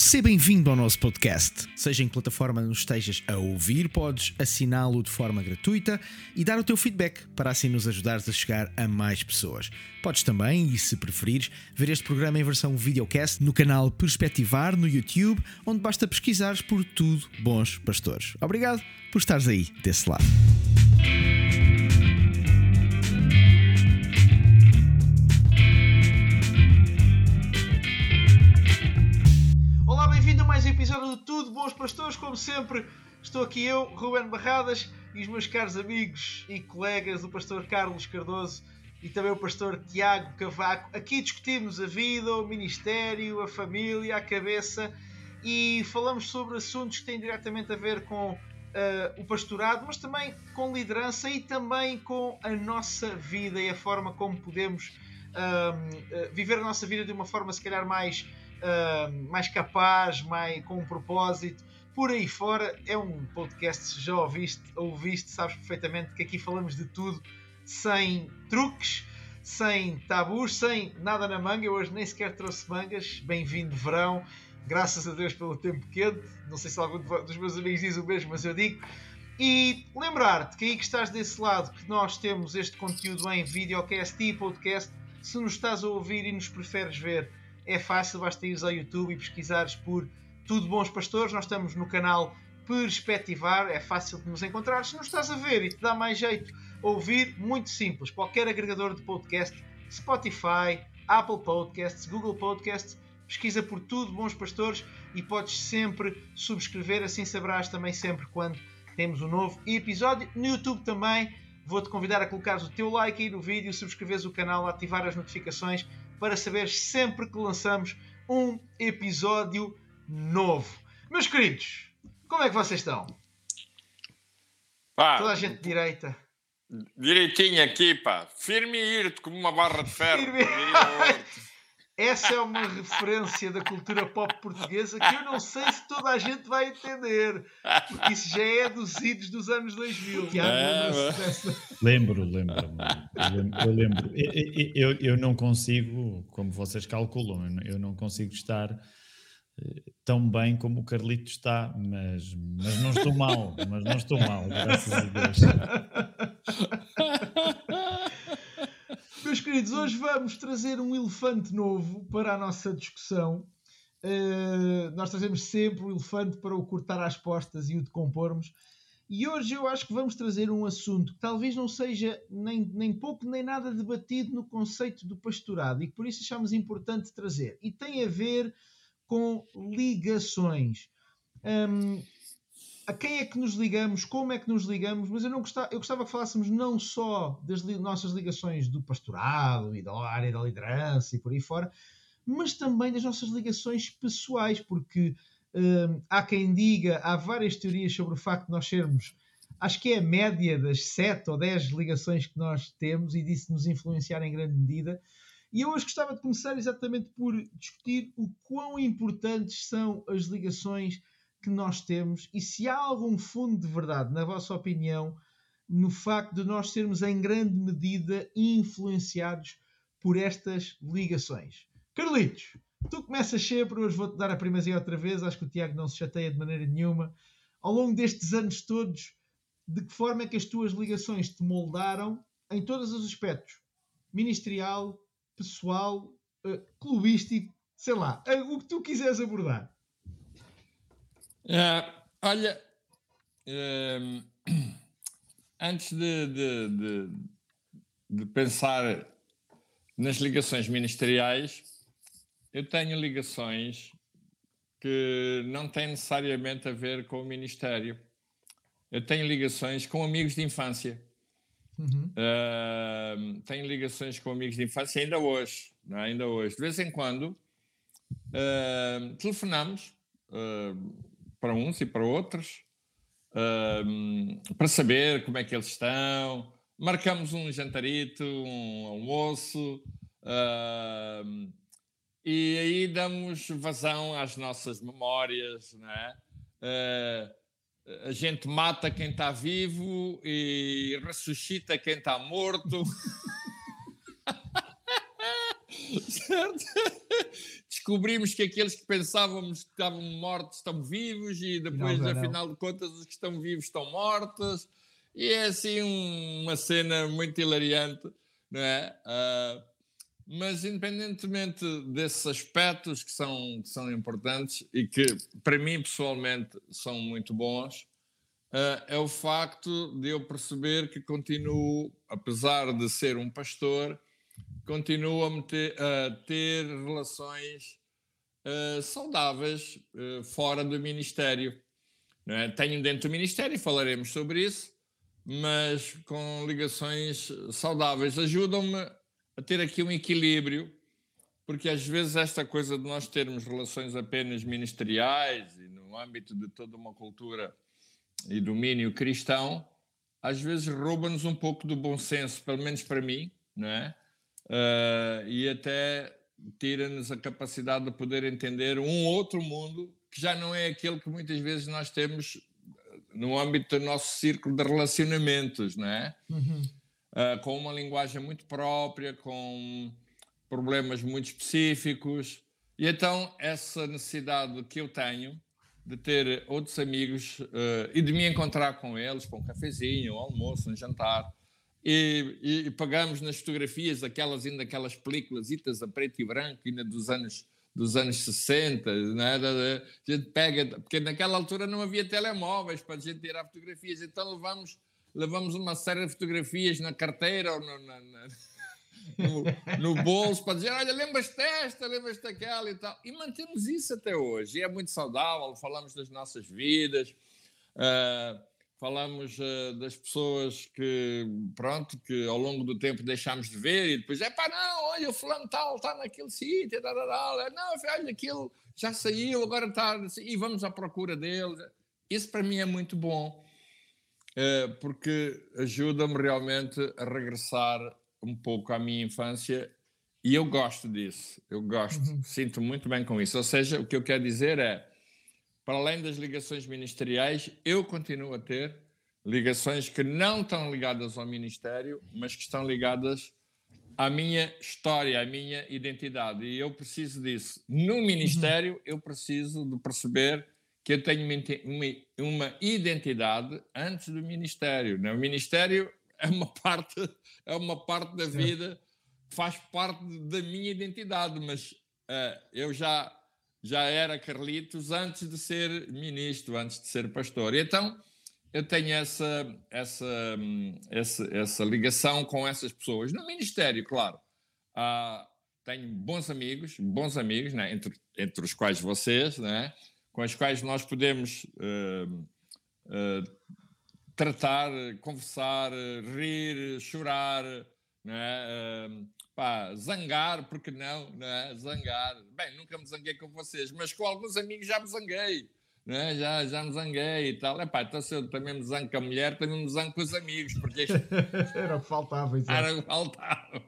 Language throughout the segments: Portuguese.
Seja bem-vindo ao nosso podcast. Seja em que plataforma nos estejas a ouvir, podes assiná-lo de forma gratuita e dar o teu feedback para assim nos ajudares a chegar a mais pessoas. Podes também, e se preferires, ver este programa em versão videocast no canal Perspectivar no YouTube, onde basta pesquisares por tudo Bons Pastores. Obrigado por estares aí desse lado. Mais um episódio de Tudo Bons Pastores. Como sempre, estou aqui eu, Ruben Barradas, e os meus caros amigos e colegas, o pastor Carlos Cardoso e também o pastor Tiago Cavaco. Aqui discutimos a vida, o ministério, a família, a cabeça e falamos sobre assuntos que têm diretamente a ver com uh, o pastorado, mas também com liderança e também com a nossa vida e a forma como podemos uh, viver a nossa vida de uma forma, se calhar, mais uh, mais capaz, mais, com um propósito. Por aí fora, é um podcast, já ouviste, ouviste, sabes perfeitamente que aqui falamos de tudo, sem truques, sem tabus, sem nada na manga. Eu hoje nem sequer trouxe mangas. Bem-vindo, verão. Graças a Deus pelo tempo quente. Não sei se algum dos meus amigos diz o mesmo, mas eu digo. E lembrar-te que aí que estás desse lado, que nós temos este conteúdo em videocast e podcast. Se nos estás a ouvir e nos preferes ver, é fácil, basta ires ao YouTube e pesquisares por Tudo Bons Pastores. Nós estamos no canal Perspectivar, é fácil de nos encontrar. Se não estás a ver e te dá mais jeito ouvir, muito simples. Qualquer agregador de podcast, Spotify, Apple Podcasts, Google Podcasts, pesquisa por Tudo Bons Pastores e podes sempre subscrever, assim saberás também sempre quando temos um novo episódio. No YouTube também vou-te convidar a colocares o teu like aí no vídeo, subscreveres o canal, ativar as notificações para saber sempre que lançamos um episódio novo. Meus queridos, como é que vocês estão? Pá, Toda a gente direita. Direitinho aqui, pá. Firme e irte como uma barra de ferro. Firme. Essa é uma referência da cultura pop portuguesa que eu não sei se toda a gente vai entender, porque isso já é dos idos dos anos 2000. Tiago, É, lembra-se mas- dessa? Lembro, lembro. Eu lembro. Eu. Eu, eu, não consigo, como vocês calculam, eu não- eu não consigo estar eh, tão bem como o Carlito está, mas, mas não estou mal, mas não estou mal, graças a Deus. Queridos, hoje vamos trazer um elefante novo para a nossa discussão. Uh, nós trazemos sempre o elefante para o cortar às postas e o decompormos. E hoje eu acho que vamos trazer um assunto que talvez não seja nem, nem pouco nem nada debatido no conceito do pastorado e que por isso achamos importante trazer. E tem a ver com ligações. Hum, a quem é que nos ligamos, como é que nos ligamos, mas eu, não gostava, eu gostava que falássemos não só das li- nossas ligações do pastorado e da área da liderança e por aí fora, mas também das nossas ligações pessoais, porque hum, há quem diga, há várias teorias sobre o facto de nós sermos, acho que é a média das 7 ou 10 ligações que nós temos e disso nos influenciar em grande medida. E eu hoje gostava de começar exatamente por discutir o quão importantes são as ligações que nós temos e se há algum fundo de verdade, na vossa opinião, no facto de nós sermos em grande medida influenciados por estas ligações. Carlitos, tu começas sempre, hoje vou-te dar a primazia outra vez, acho que o Tiago não se chateia de maneira nenhuma. Ao longo destes anos todos, de que forma é que as tuas ligações te moldaram em todos os aspectos? Ministerial, pessoal, eh, clubístico, sei lá, o que tu quiseres abordar. É, olha, ehm, antes de, de- de- de pensar nas ligações ministeriais, eu tenho ligações que não têm necessariamente a ver com o ministério. Eu tenho ligações com amigos de infância. Uhum. Ahm, tenho ligações com amigos de infância ainda hoje, é? ainda hoje. De vez em quando ahm, telefonamos ahm, para uns e para outros para saber como é que eles estão. Marcamos um jantarito, um almoço e aí damos vazão às nossas memórias, não é? Ah, a gente mata quem está vivo e ressuscita quem está morto. certo? Descobrimos que aqueles que pensávamos que estavam mortos estão vivos e depois, não, não, afinal de contas, os que estão vivos estão mortos. E é assim um, uma cena muito hilariante, não é? Uh, mas independentemente desses aspectos que são, que são importantes e que para mim pessoalmente são muito bons, uh, é o facto de eu perceber que continuo, apesar de ser um pastor, continuo a, meter, a ter relações uh, saudáveis uh, fora do ministério. É? Tenho dentro do ministério, falaremos sobre isso, mas com ligações saudáveis. Ajudam-me a ter aqui um equilíbrio, porque às vezes esta coisa de nós termos relações apenas ministeriais e no âmbito de toda uma cultura e domínio cristão, às vezes rouba-nos um pouco do bom senso, pelo menos para mim, não é? Uh, e até tira-nos a capacidade de poder entender um outro mundo que já não é aquele que muitas vezes nós temos no âmbito do nosso círculo de relacionamentos, não é? Uhum. Uh, com uma linguagem muito própria, com problemas muito específicos. E então, essa necessidade que eu tenho de ter outros amigos uh, e de me encontrar com eles para um cafezinho, um almoço, um jantar. E, e, nas fotografias aquelas ainda aquelas películas a preto e branco ainda dos anos dos anos 60, né? a gente pega, porque naquela altura não havia telemóveis para a gente tirar fotografias, então levamos, levamos uma série de fotografias na carteira ou no, na, na, no, no, bolso para dizer, olha, lembras-te desta, lembras-te daquela e tal. E mantemos isso até hoje, e é muito saudável, falamos das nossas vidas, uh, falamos uh, das pessoas que, pronto, que ao longo do tempo deixámos de ver e depois, é pá, não, olha, o fulano tal está naquele sítio, tal, tal, não, olha, aquilo já saiu, agora está, e vamos à procura dele. Isso para mim é muito bom, uh, porque ajuda-me realmente a regressar um pouco à minha infância e eu gosto disso, eu gosto, uhum. sinto muito bem com isso. Ou seja, o que eu quero dizer é, para além das ligações ministeriais, eu continuo a ter ligações que não estão ligadas ao ministério, mas que estão ligadas à minha história, à minha identidade. E eu preciso disso. No ministério, eu preciso de perceber que eu tenho uma, uma identidade antes do ministério. Né? O ministério é uma parte, é uma parte da vida, faz parte da minha identidade, mas uh, eu já já era Carlitos antes de ser ministro, antes de ser pastor. E então eu tenho essa, essa, essa, essa ligação com essas pessoas. No ministério, claro, uh, tenho bons amigos, bons amigos, né? entre, entre os quais vocês, né? com os quais nós podemos uh, uh, tratar, conversar, rir, chorar, né? Pá, zangar, porque não, né? Zangar. Bem, nunca me zanguei com vocês, mas com alguns amigos já me zanguei. Né? Já, já me zanguei e tal. Epá, então se eu também me zango com a mulher, também me zango com os amigos, porque isto... era o que faltava. Exatamente. Era o que faltava.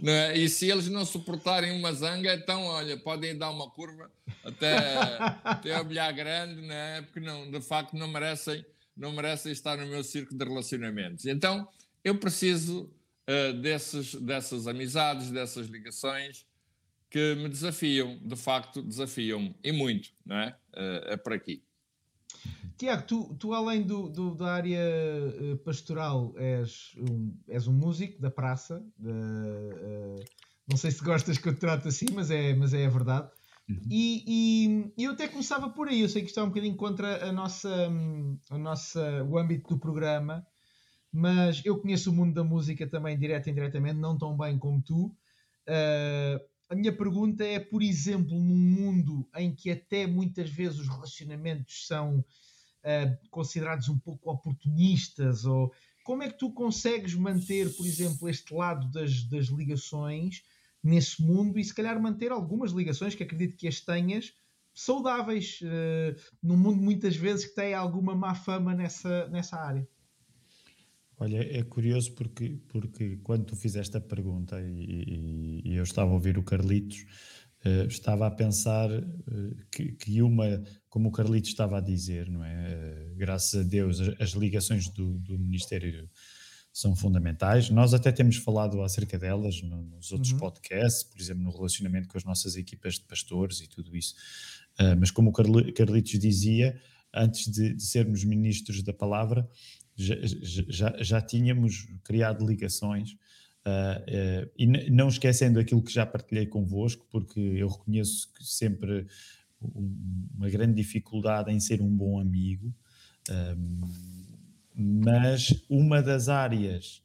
Né? E se eles não suportarem uma zanga, então, olha, podem dar uma curva até, até a bilhar grande, né? porque não, de facto não merecem, não merecem estar no meu círculo de relacionamentos. Então, eu preciso uh, desses, dessas amizades, dessas ligações que me desafiam, de facto desafiam-me, e muito, não é? Uh, é por aqui. Tiago, tu, tu além do, do, da área pastoral, és um, és um músico da praça. De, uh, não sei se gostas que eu te trate assim, mas é, mas é a verdade. Uhum. E, e, eu até começava por aí. Eu sei que isto é um bocadinho contra a nossa, a nossa, o âmbito do programa, mas eu conheço o mundo da música também, direto e indiretamente, não tão bem como tu. Uh, a minha pergunta é, por exemplo, num mundo em que até muitas vezes os relacionamentos são uh, considerados um pouco oportunistas, ou como é que tu consegues manter, por exemplo, este lado das, das ligações nesse mundo e se calhar manter algumas ligações que acredito que as tenhas saudáveis uh, num mundo muitas vezes que tem alguma má fama nessa, nessa área? Olha, é curioso porque, porque quando tu fizeste a pergunta e, e eu estava a ouvir o Carlitos, uh, estava a pensar uh, que, que, uma, como o Carlitos estava a dizer, não é? Uh, graças a Deus, as, as ligações do, do, Ministério são fundamentais. Nós até temos falado acerca delas nos outros uhum. podcasts, por exemplo, no relacionamento com as nossas equipas de pastores e tudo isso. Mas como o Carlitos dizia, antes de, de sermos ministros da palavra, já, já, tínhamos criado ligações. Uh, uh, e não esquecendo aquilo que já partilhei convosco, porque eu reconheço sempre uma grande dificuldade em ser um bom amigo, mas uma das áreas,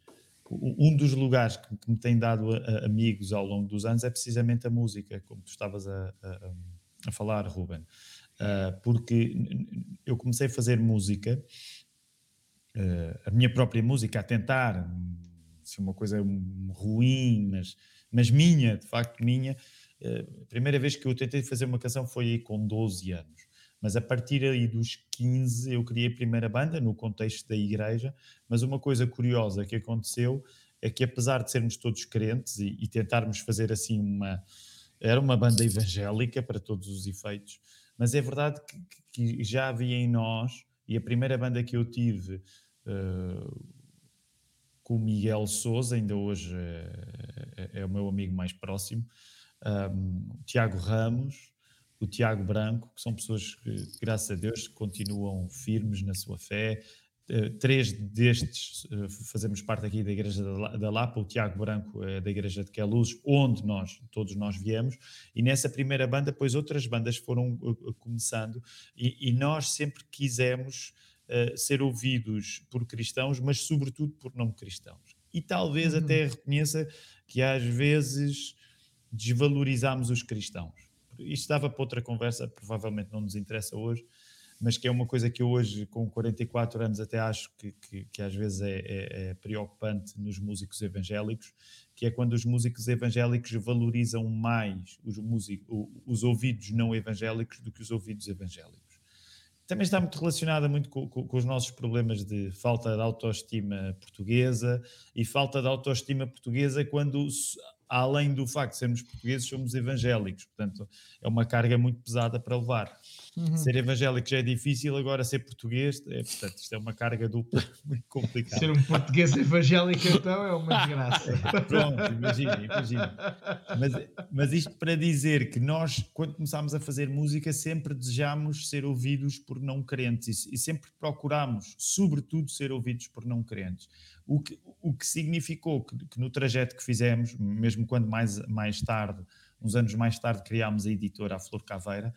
um dos lugares que, que me tem dado a, a amigos ao longo dos anos é precisamente a música, como tu estavas a, a, falar, Ruben. Uh, porque eu comecei a fazer música, uh, a minha própria música, a tentar ser uma coisa ruim, mas, mas minha, de facto minha, a primeira vez que eu tentei fazer uma canção foi aí com 12 anos. Mas a partir aí dos 15 eu criei a primeira banda no contexto da igreja. Mas uma coisa curiosa que aconteceu é que apesar de sermos todos crentes e, e tentarmos fazer assim uma... Era uma banda evangélica para todos os efeitos, mas é verdade que, que já havia em nós, e a primeira banda que eu tive uh, com o Miguel Souza, ainda hoje é, é, é, o meu amigo mais próximo, um, o Tiago Ramos, o Tiago Branco, que são pessoas que, graças a Deus, continuam firmes na sua fé. Uh, três destes uh, fazemos parte aqui da Igreja da Lapa, o Tiago Branco é da Igreja de Queluz, onde nós, todos nós viemos, e nessa primeira banda, depois outras bandas foram uh, começando, e, e, nós sempre quisemos ser ouvidos por cristãos, mas sobretudo por não cristãos. E talvez uhum. até reconheça que às vezes desvalorizámos os cristãos. Isto dava para outra conversa, provavelmente não nos interessa hoje, mas que é uma coisa que eu hoje, com 44 anos, até acho que, que, que às vezes é, é, é, preocupante nos músicos evangélicos, que é quando os músicos evangélicos valorizam mais os, músicos, os ouvidos não evangélicos do que os ouvidos evangélicos. Também está muito relacionada muito com, com, com os nossos problemas de falta de autoestima portuguesa e falta de autoestima portuguesa quando além do facto de sermos portugueses, somos evangélicos. Portanto, é uma carga muito pesada para levar. Uhum. Ser evangélico já é difícil, agora ser português, é, portanto, isto é uma carga dupla muito complicada. Ser um português evangélico, então, é uma desgraça. Pronto, imagina, imagina. Mas, mas isto para dizer que nós, quando começámos a fazer música, sempre desejámos ser ouvidos por não crentes e, e sempre procurámos, sobretudo, ser ouvidos por não crentes. O que, o que significou que, que, no trajeto que fizemos, mesmo quando mais, mais tarde, uns anos mais tarde, criámos a editora A Flor Caveira,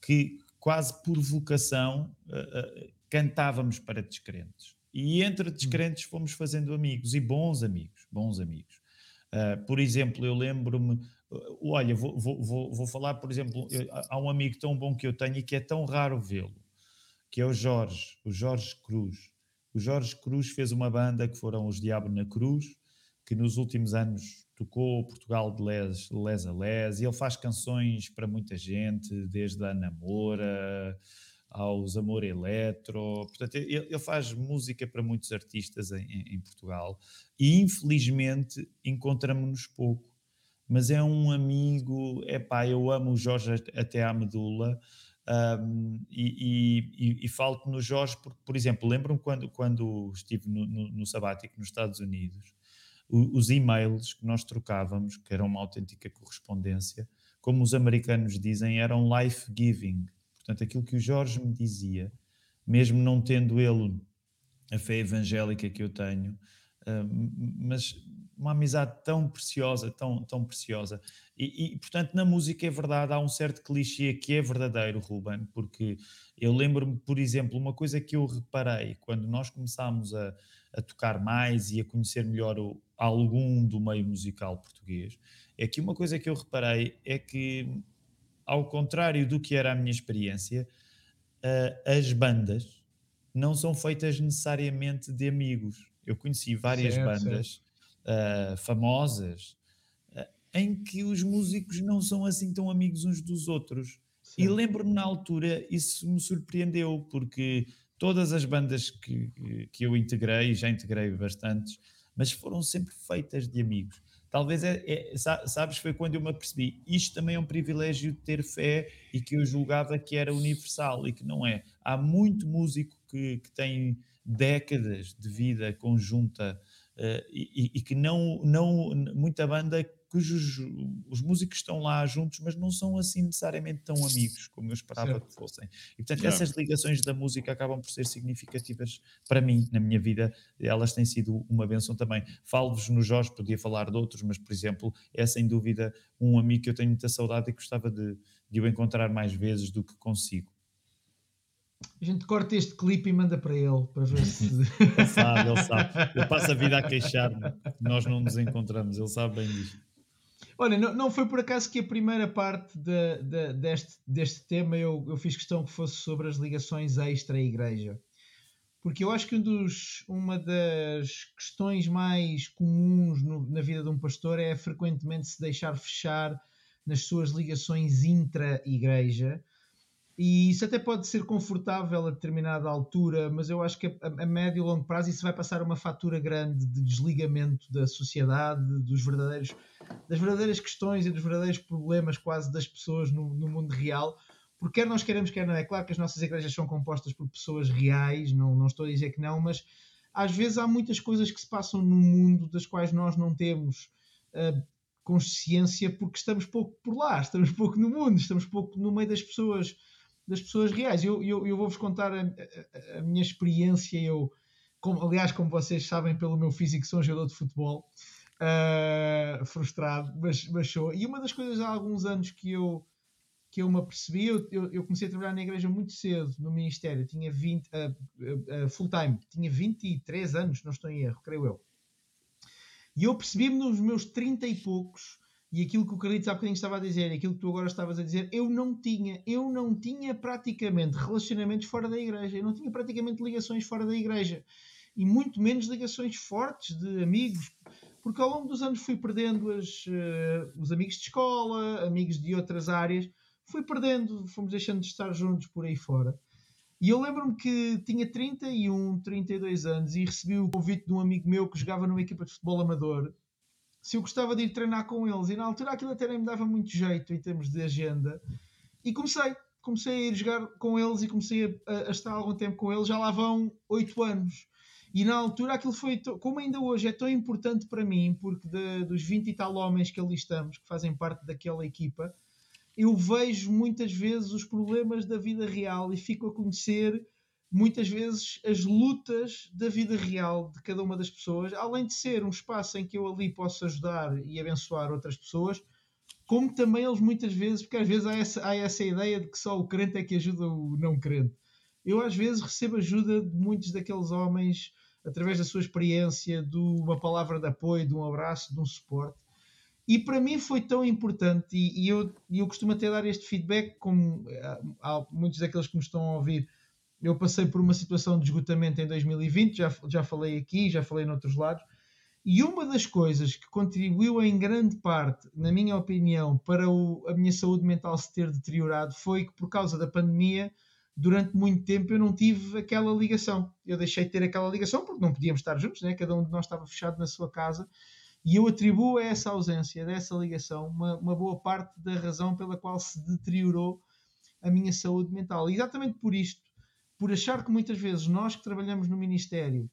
que quase por vocação uh, uh, cantávamos para descrentes. E entre descrentes fomos fazendo amigos, e bons amigos, bons amigos. Uh, por exemplo, eu lembro-me, olha, vou, vou, vou, falar, por exemplo, há um amigo tão bom que eu tenho e que é tão raro vê-lo, que é o Jorge, o Jorge Cruz. O Jorge Cruz fez uma banda que foram os Diabo na Cruz, que nos últimos anos tocou Portugal de les, les a les, e ele faz canções para muita gente, desde a Namora aos Amor Eletro, portanto ele, ele faz música para muitos artistas em, em Portugal, e infelizmente encontramos-nos pouco, mas é um amigo, é pá, eu amo o Jorge até à medula, um, e, e, e falo no Jorge porque, por exemplo, lembro-me quando, quando estive no, no, no, sabático nos Estados Unidos, os e-mails que nós trocávamos, que eram uma autêntica correspondência, como os americanos dizem, eram life-giving. Portanto, aquilo que o Jorge me dizia, mesmo não tendo ele a fé evangélica que eu tenho, mas uma amizade tão preciosa, tão, tão preciosa. E, e, portanto, na música é verdade, há um certo clichê que é verdadeiro, Ruben, porque eu lembro-me, por exemplo, uma coisa que eu reparei quando nós começámos a, a tocar mais e a conhecer melhor o, algum do meio musical português, é que uma coisa que eu reparei é que, ao contrário do que era a minha experiência, uh, as bandas não são feitas necessariamente de amigos. Eu conheci várias certo, bandas certo. Uh, famosas uh, em que os músicos não são assim tão amigos uns dos outros. Certo. E lembro-me na altura, isso me surpreendeu, porque todas as bandas que, que eu integrei, já integrei bastantes, mas foram sempre feitas de amigos. Talvez, é, é, sabes, foi quando eu me apercebi, isto também é um privilégio de ter fé e que eu julgava que era universal e que não é. Há muito músico que, que tem décadas de vida conjunta uh, e, e, que não, não muita banda cujos os músicos estão lá juntos, mas não são assim necessariamente tão amigos como eu esperava certo. que fossem. E portanto, essas ligações da música acabam por ser significativas para mim, na minha vida, elas têm sido uma benção também. Falo-vos no Jorge, podia falar de outros, mas por exemplo, é sem dúvida um amigo que eu tenho muita saudade e gostava de, de o encontrar mais vezes do que consigo. A gente corta este clipe e manda para ele para ver se. ele sabe, ele sabe. Ele passa a vida a queixar-me. Nós não nos encontramos, ele sabe bem disso. Olha, não, não foi por acaso que a primeira parte de, de, deste, deste tema eu, eu fiz questão que fosse sobre as ligações extra-igreja. Porque eu acho que um dos, uma das questões mais comuns no, na vida de um pastor é frequentemente se deixar fechar nas suas ligações intra-igreja e isso até pode ser confortável a determinada altura, mas eu acho que a, a, médio e longo prazo isso vai passar uma fatura grande de desligamento da sociedade, dos verdadeiros, das verdadeiras questões e dos verdadeiros problemas quase das pessoas no, no mundo real. Porque quer nós queremos, quer não. É claro que as nossas igrejas são compostas por pessoas reais, não, não estou a dizer que não, mas às vezes há muitas coisas que se passam no mundo das quais nós não temos uh, consciência porque estamos pouco por lá, estamos pouco no mundo, estamos pouco no meio das pessoas das pessoas reais. Eu, eu, eu vou-vos contar a, a, a, minha experiência. Eu, como, aliás, como vocês sabem pelo meu físico, sou um jogador de futebol uh, frustrado, mas, mas sou. E uma das coisas há alguns anos que eu, que eu me apercebi, eu, eu, comecei a trabalhar na igreja muito cedo, no ministério, tinha 20, uh, uh, full time, tinha 23 anos, não estou em erro, creio eu. E eu percebi-me nos meus 30 e poucos e aquilo que o Carlitos há bocadinho estava a dizer, aquilo que tu agora estavas a dizer, eu não tinha, eu não tinha praticamente relacionamentos fora da igreja, eu não tinha praticamente ligações fora da igreja, e muito menos ligações fortes de amigos, porque ao longo dos anos fui perdendo as, uh, os amigos de escola, amigos de outras áreas, fui perdendo, fomos deixando de estar juntos por aí fora. E eu lembro-me que tinha 31, 32 anos e recebi o convite de um amigo meu que jogava numa equipa de futebol amador se eu gostava de ir treinar com eles. E na altura aquilo até nem me dava muito jeito em termos de agenda. E comecei, comecei a ir jogar com eles e comecei a, a estar algum tempo com eles. Já lá vão oito anos. E na altura aquilo foi, como ainda hoje, é tão importante para mim, porque de, dos 20 e tal homens que ali estamos, que fazem parte daquela equipa, eu vejo muitas vezes os problemas da vida real e fico a conhecer muitas vezes as lutas da vida real de cada uma das pessoas, além de ser um espaço em que eu ali posso ajudar e abençoar outras pessoas, como também eles muitas vezes, porque às vezes há essa, há essa ideia de que só o crente é que ajuda o não crente. Eu às vezes recebo ajuda de muitos daqueles homens através da sua experiência, de uma palavra de apoio, de um abraço, de um suporte. E para mim foi tão importante, e, e eu, eu costumo até dar este feedback, como há, há muitos daqueles que me estão a ouvir eu passei por uma situação de esgotamento em 2020, já, já falei aqui, já falei noutros lados, e uma das coisas que contribuiu em grande parte, na minha opinião, para o, a minha saúde mental se ter deteriorado foi que, por causa da pandemia, durante muito tempo eu não tive aquela ligação. Eu deixei de ter aquela ligação porque não podíamos estar juntos, né? cada um de nós estava fechado na sua casa. E eu atribuo a essa ausência, dessa ligação, uma, uma boa parte da razão pela qual se deteriorou a minha saúde mental. E exatamente por isto, por achar que muitas vezes nós que trabalhamos no Ministério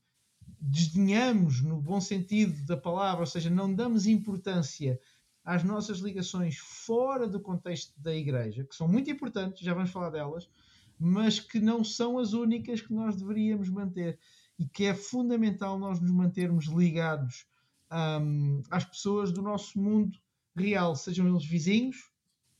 desdenhamos no bom sentido da palavra, ou seja, não damos importância às nossas ligações fora do contexto da Igreja, que são muito importantes, já vamos falar delas, mas que não são as únicas que nós deveríamos manter. E que é fundamental nós nos mantermos ligados um, às pessoas do nosso mundo real, sejam eles vizinhos,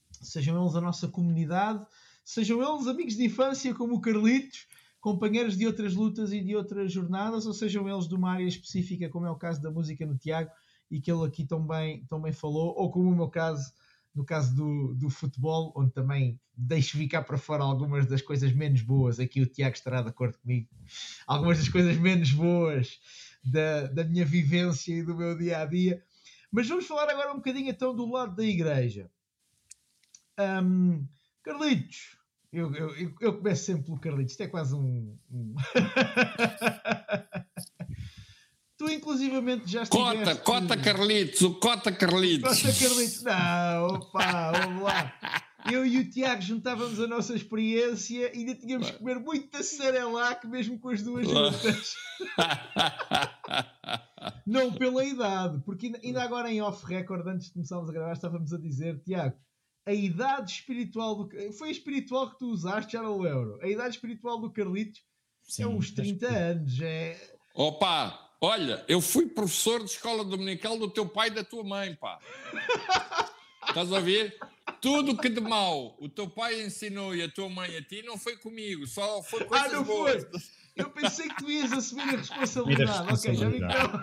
sejam eles a nossa comunidade, sejam eles amigos de infância como o Carlitos, companheiros de outras lutas e de outras jornadas, ou sejam eles de uma área específica, como é o caso da música no Tiago, e que ele aqui também, também falou, ou como o meu caso, no caso do, do futebol, onde também deixo ficar para fora algumas das coisas menos boas, aqui o Tiago estará de acordo comigo, algumas das coisas menos boas da, da minha vivência e do meu dia a dia. Mas vamos falar agora um bocadinho então do lado da igreja. Um, Carlitos, eu, eu, eu, começo sempre pelo Carlitos, isto é quase um. um... tu, inclusivamente, já estiveste... Cota, Cota Carlitos, o Cota Carlitos. Cota Carlitos, não, opa, vamos lá. Eu e o Tiago juntávamos a nossa experiência e ainda tínhamos que comer muita Cerelac mesmo com as duas juntas. Não pela idade, porque ainda, ainda agora em off-record, antes de começarmos a gravar, estávamos a dizer, Tiago, a idade espiritual do. Foi a espiritual que tu usaste, já no euro. A idade espiritual do Carlitos Sim, é uns 30 que... anos. É... Opa! Olha, eu fui professor de escola dominical do teu pai e da tua mãe, pá. Estás a ouvir? Tudo que de mal o teu pai ensinou e a tua mãe a ti não foi comigo, só foi coisas ah, não boas. Foi. Eu pensei que tu ias assumir a responsabilidade. A responsabilidade. Ok,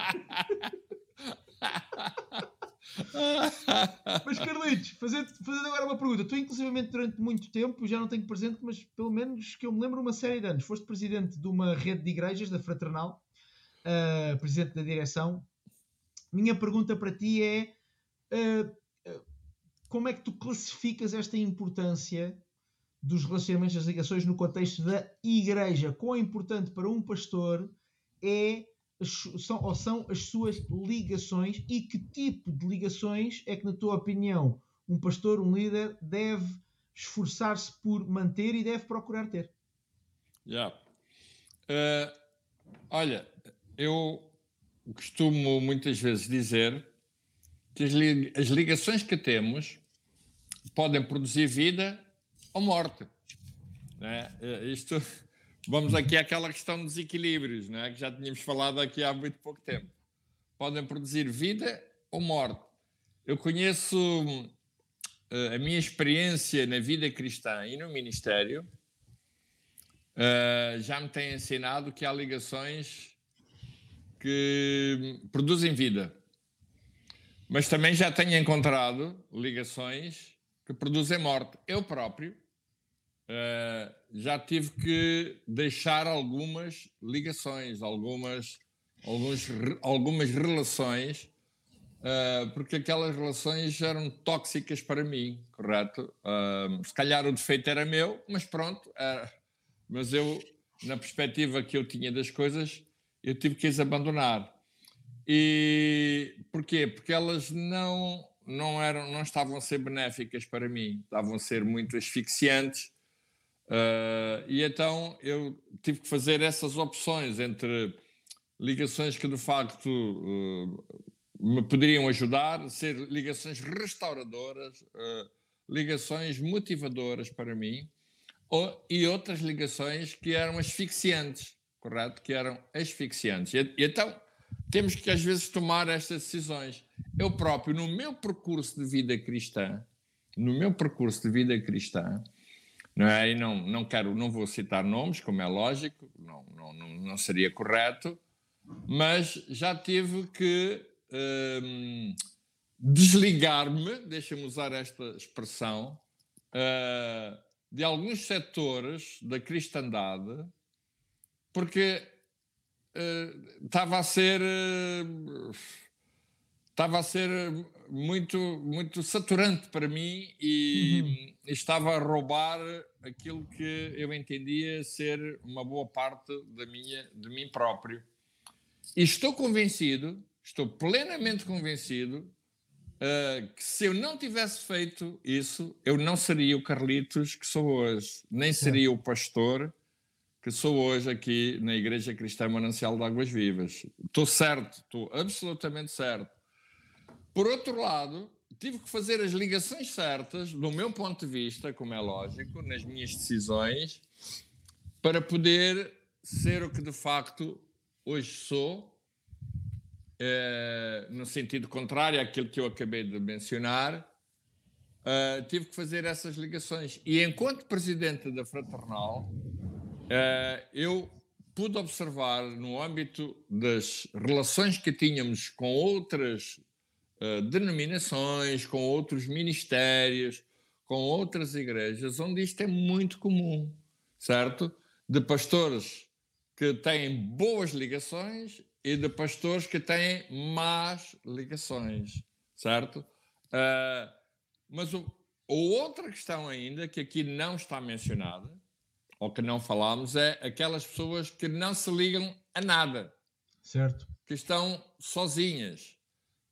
já vi Mas Carlitos, fazendo, fazendo agora uma pergunta. Tu, inclusivamente, durante muito tempo, já não tenho presente, mas pelo menos que eu me lembro uma série de anos, foste presidente de uma rede de igrejas da Fraternal, uh, presidente da direção. Minha pergunta para ti é: uh, como é que tu classificas esta importância dos relacionamentos das ligações no contexto da igreja? Quão importante para um pastor é são, ou são as suas ligações e que tipo de ligações é que, na tua opinião, um pastor, um líder, deve esforçar-se por manter e deve procurar ter? Yeah. Uh, olha, eu costumo muitas vezes dizer que as ligações que temos podem produzir vida ou morte. Né? Isto, vamos aqui àquela questão dos equilíbrios, né? que já tínhamos falado aqui há muito pouco tempo. Podem produzir vida ou morte. Eu conheço uh, a minha experiência na vida cristã e no ministério, uh, já me tem ensinado que há ligações que produzem vida. Mas também já tenho encontrado ligações que produzem morte. Eu próprio uh, já tive que deixar algumas ligações, algumas, alguns, algumas relações, uh, porque aquelas relações eram tóxicas para mim, correto? Uh, se calhar o defeito era meu, mas pronto, mas eu, na perspectiva que eu tinha das coisas, eu tive que as abandonar. E porquê? Porque elas não não eram não estavam a ser benéficas para mim, estavam a ser muito asfixiantes. Uh, e então eu tive que fazer essas opções entre ligações que de facto uh, me poderiam ajudar, ser ligações restauradoras, uh, ligações motivadoras para mim, ou, e outras ligações que eram asfixiantes correto? Que eram asfixiantes. E, e então temos que às vezes tomar estas decisões. Eu próprio, no meu percurso de vida cristã, no meu percurso de vida cristã, não é? E não, não quero, não vou citar nomes, como é lógico, não, não, não, seria correto, mas já tive que hum, desligar-me, deixa-me usar esta expressão, uh, de alguns setores da cristandade porque uh, estava a ser uh, estava a ser muito muito saturante para mim e uhum. estava a roubar aquilo que eu entendia ser uma boa parte da minha de mim próprio e estou convencido estou plenamente convencido uh, que se eu não tivesse feito isso eu não seria o Carlitos que sou hoje nem seria o pastor que sou hoje aqui na Igreja Cristã Manancial de Águas Vivas. Estou certo, estou absolutamente certo. Por outro lado, tive que fazer as ligações certas, do meu ponto de vista, como é lógico, nas minhas decisões, para poder ser o que de facto hoje sou, é, no sentido contrário àquilo que eu acabei de mencionar. Uh, tive que fazer essas ligações. E enquanto presidente da Fraternal, eh, eu pude observar no âmbito das relações que tínhamos com outras uh, denominações, com outros ministérios, com outras igrejas, onde isto é muito comum, certo? De pastores que têm boas ligações e de pastores que têm más ligações, certo? Uh, mas o, outra questão ainda que aqui não está mencionada ou que não falámos, é aquelas pessoas que não se ligam a nada. Certo. Que estão sozinhas.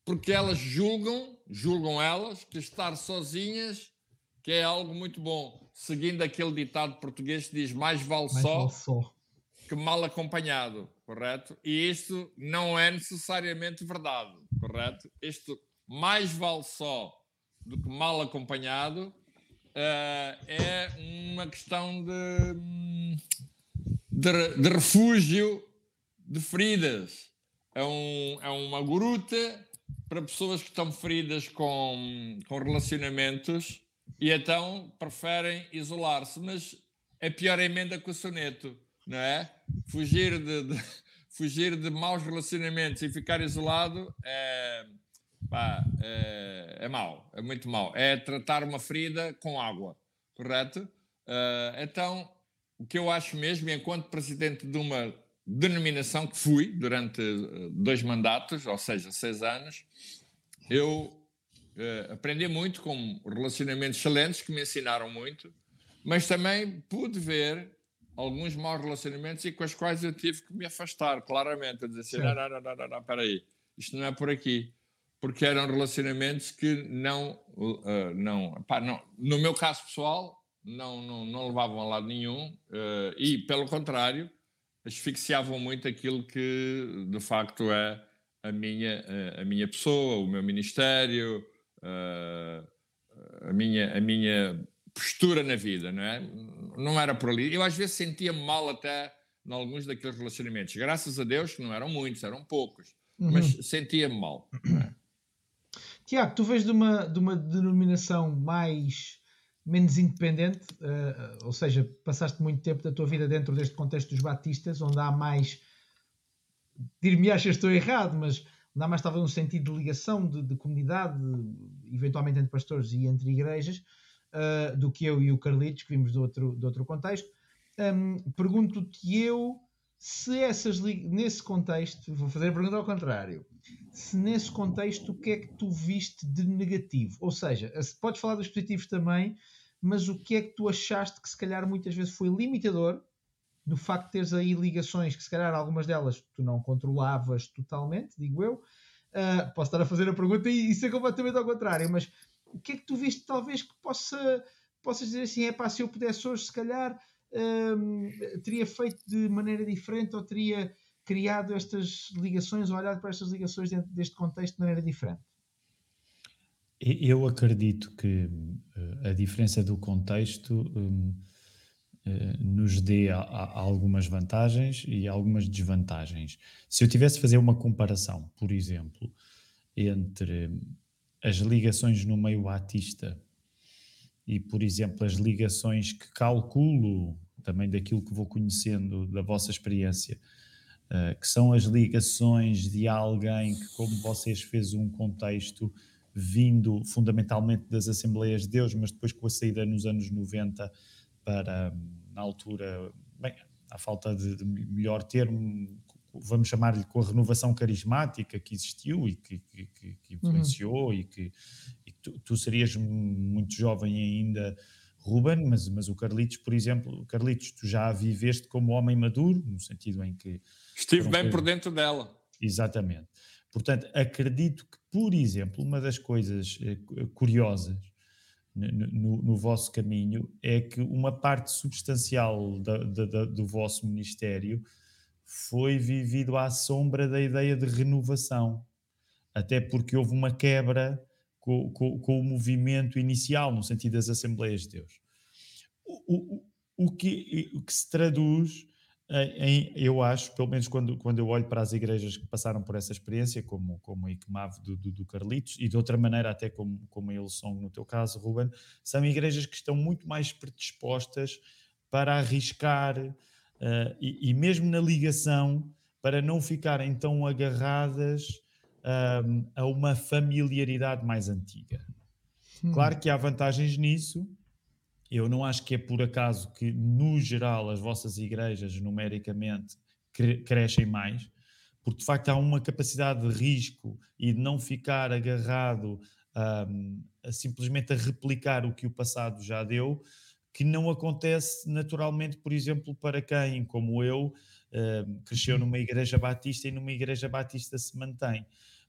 Porque elas julgam, julgam elas, que estar sozinhas que é algo muito bom. Seguindo aquele ditado português que diz mais vale, mais só, vale só, que mal acompanhado, correto? E isto não é necessariamente verdade, correto? Isto mais vale só do que mal acompanhado uh, é uma questão de, de, de, refúgio de feridas. É, um, é uma gruta para pessoas que estão feridas com, com relacionamentos e então preferem isolar-se. Mas é pior emenda que o soneto, não é? Fugir de, de, fugir de maus relacionamentos e ficar isolado é, pá, é, é mau, é muito mau. É tratar uma ferida com água, correto? Uh, então, o que eu acho mesmo, enquanto presidente de uma denominação que fui durante eh, dois mandatos, ou seja, seis anos, eu uh, aprendi muito com relacionamentos excelentes que me ensinaram muito, mas também pude ver alguns maus relacionamentos e com os quais eu tive que me afastar, claramente, a dizer assim, não, não, não, não, não, espera aí, isto não é por aqui, porque eram relacionamentos que não, uh, não, pá, não, no meu caso pessoal, não, não, não levavam a lado nenhum uh, e, pelo contrário, asfixiavam muito aquilo que de facto é a minha, a minha pessoa, o meu ministério, a minha, a minha postura na vida, não é? Não era por ali. Eu às vezes sentia-me mal até em alguns daqueles relacionamentos. Graças a Deus que não eram muitos, eram poucos, uhum. mas sentia-me mal. É? Tiago, tu vês de uma, de uma denominação mais menos independente, uh, ou seja, passaste muito tempo da tua vida dentro deste contexto dos batistas, onde há mais, dir-me achas que estou errado, mas onde há mais talvez um sentido de ligação, de, de comunidade, eventualmente entre pastores e entre igrejas, uh, do que eu e o Carlitos, que vimos de outro, de outro contexto. Um, Pergunto-te eu se essas nesse contexto, vou fazer a pergunta ao contrário, se nesse contexto o que é que tu viste de negativo? Ou seja, podes falar dos positivos também, mas o que é que tu achaste que se calhar muitas vezes foi limitador do facto de teres aí ligações que se calhar algumas delas tu não controlavas totalmente, digo eu. Uh, posso estar a fazer a pergunta e, e ser completamente ao contrário, mas o que é que tu viste talvez que possa possas dizer assim, é pá, se eu pudesse hoje se calhar um, teria feito de maneira diferente ou teria criado estas ligações ou olhado para estas ligações dentro deste contexto de maneira diferente? Eu acredito que uh, a diferença do contexto um, eh, nos dê a, a algumas vantagens e algumas desvantagens. Se eu tivesse a fazer uma comparação, por exemplo, entre as ligações no meio atista e, por exemplo, as ligações que calculo também daquilo que vou conhecendo da vossa experiência, uh, que são as ligações de alguém que, como vocês, fez um contexto vindo fundamentalmente das Assembleias de Deus, mas depois com a saída nos anos 90 para, na altura, bem, à falta de, de melhor termo, vamos chamar-lhe com a renovação carismática que existiu e que, que, que influenciou uhum. e que, e tu, tu, serias muito jovem ainda, Ruben, mas, mas o Carlitos, por exemplo, Carlitos, tu já a viveste como homem maduro, no sentido em que... Estive bem por dentro dela. Exatamente. Portanto, acredito que, por exemplo, uma das coisas eh, curiosas no, no, no, vosso caminho é que uma parte substancial da, da, da, do vosso ministério foi vivido à sombra da ideia de renovação, até porque houve uma quebra com, com, com o movimento inicial, no sentido das Assembleias de Deus. O, o, o, que, o que se traduz em, eu acho, pelo menos quando, quando eu olho para as igrejas que passaram por essa experiência, como, como a ICMAV do, do, do, Carlitos, e de outra maneira até como, como a Ilson no teu caso, Ruben, são igrejas que estão muito mais predispostas para arriscar uh, e, e, mesmo na ligação, para não ficarem tão agarradas um, a uma familiaridade mais antiga. Hum. Claro que há vantagens nisso. Eu não acho que é por acaso que, no geral, as vossas igrejas, numericamente, cre crescem mais, porque de facto há uma capacidade de risco e de não ficar agarrado um, a simplesmente a replicar o que o passado já deu, que não acontece naturalmente, por exemplo, para quem, como eu, uh, cresceu numa igreja batista e numa igreja batista se mantém.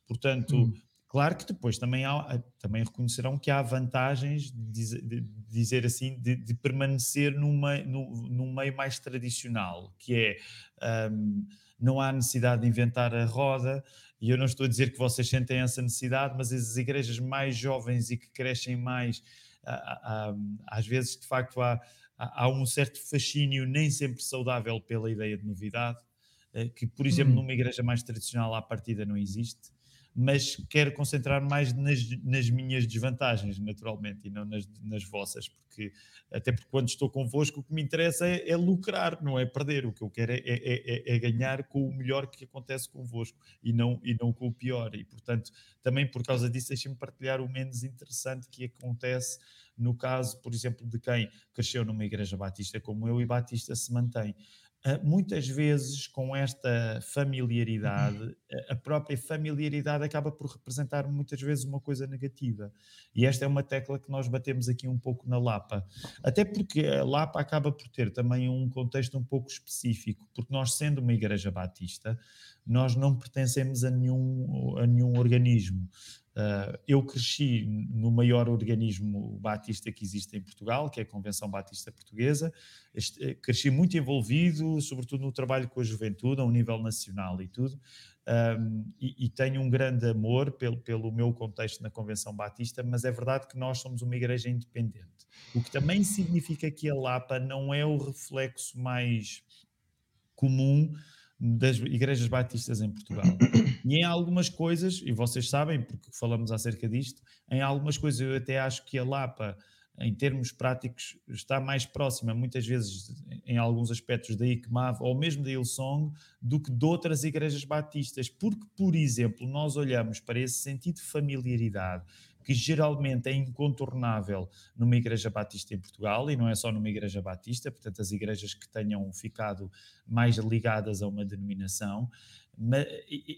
Portanto, hum. Claro que depois também, há, também reconhecerão que há vantagens de, de, de dizer assim, de, de permanecer numa, no, num meio mais tradicional, que é um, não há necessidade de inventar a roda, e eu não estou a dizer que vocês sentem essa necessidade, mas as igrejas mais jovens e que crescem mais, às vezes de facto há, há um certo fascínio nem sempre saudável pela ideia de novidade, eh, que por exemplo hum. numa igreja mais tradicional à partida não existe mas quero concentrar mais nas, nas, minhas desvantagens, naturalmente, e não nas, nas, vossas, porque até porque quando estou convosco o que me interessa é, é lucrar, não é perder. O que eu quero é, é, é, é ganhar com o melhor que acontece convosco e não, e não com o pior. E, portanto, também por causa disso, deixem-me partilhar o menos interessante que acontece no caso, por exemplo, de quem cresceu numa igreja batista como eu e batista se mantém. Ah, muitas vezes com esta familiaridade, uhum. a própria familiaridade acaba por representar muitas vezes uma coisa negativa. E esta é uma tecla que nós batemos aqui um pouco na Lapa. Até porque a Lapa acaba por ter também um contexto um pouco específico, porque nós, sendo uma igreja batista, nós não pertencemos a nenhum, a nenhum organismo. Uh, eu cresci no maior organismo batista que existe em Portugal, que é a Convenção Batista Portuguesa. Este, eh, cresci muito envolvido, sobretudo no trabalho com a juventude, a um nível nacional e tudo. Um, e, e, tenho um grande amor pelo, pelo meu contexto na Convenção Batista, mas é verdade que nós somos uma igreja independente. O que também significa que a Lapa não é o reflexo mais comum das igrejas batistas em Portugal. E em algumas coisas, e vocês sabem, porque falamos acerca disto, em algumas coisas eu até acho que a Lapa, em termos práticos, está mais próxima, muitas vezes, em alguns aspectos, da ICMAV ou mesmo da Ilsong, do que de outras igrejas batistas. Porque, por exemplo, nós olhamos para esse sentido de familiaridade que geralmente é incontornável numa igreja batista em Portugal, e não é só numa igreja batista, portanto, as igrejas que tenham ficado mais ligadas a uma denominação,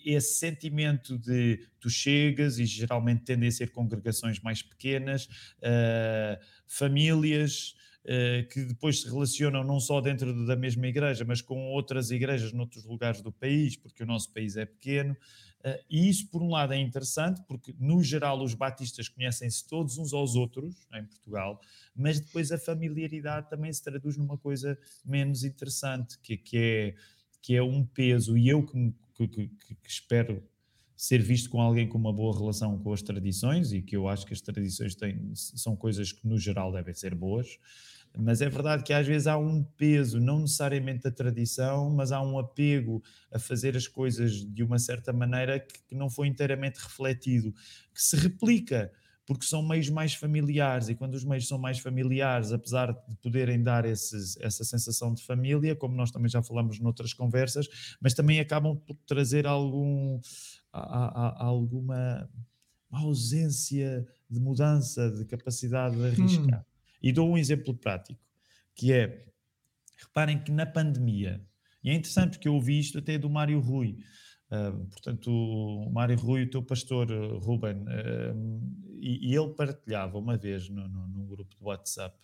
esse sentimento de tu chegas e geralmente tendem a ser congregações mais pequenas, uh, famílias. Uh, que depois se relacionam não só dentro da mesma igreja, mas com outras igrejas noutros lugares do país, porque o nosso país é pequeno. Uh, e isso, por um lado, é interessante, porque no geral os batistas conhecem-se todos uns aos outros em Portugal, mas depois a familiaridade também se traduz numa coisa menos interessante, que, que, é, que é um peso. E eu que, que, que espero ser visto com alguém com uma boa relação com as tradições, e que eu acho que as tradições têm, são coisas que no geral devem ser boas mas é verdade que às vezes há um peso, não necessariamente da tradição, mas há um apego a fazer as coisas de uma certa maneira que, que não foi inteiramente refletido, que se replica porque são meios mais familiares e quando os meios são mais familiares, apesar de poderem dar esses, essa sensação de família, como nós também já falamos noutras conversas, mas também acabam por trazer algum, a, a, a alguma ausência de mudança, de capacidade de arriscar. Hum. E dou um exemplo prático, que é, reparem que na pandemia, e é interessante porque eu ouvi isto até do Mário Rui, uh, portanto, o Mário Rui, o teu pastor, uh, Ruben, uh, e, e, ele partilhava uma vez no, no, num grupo de WhatsApp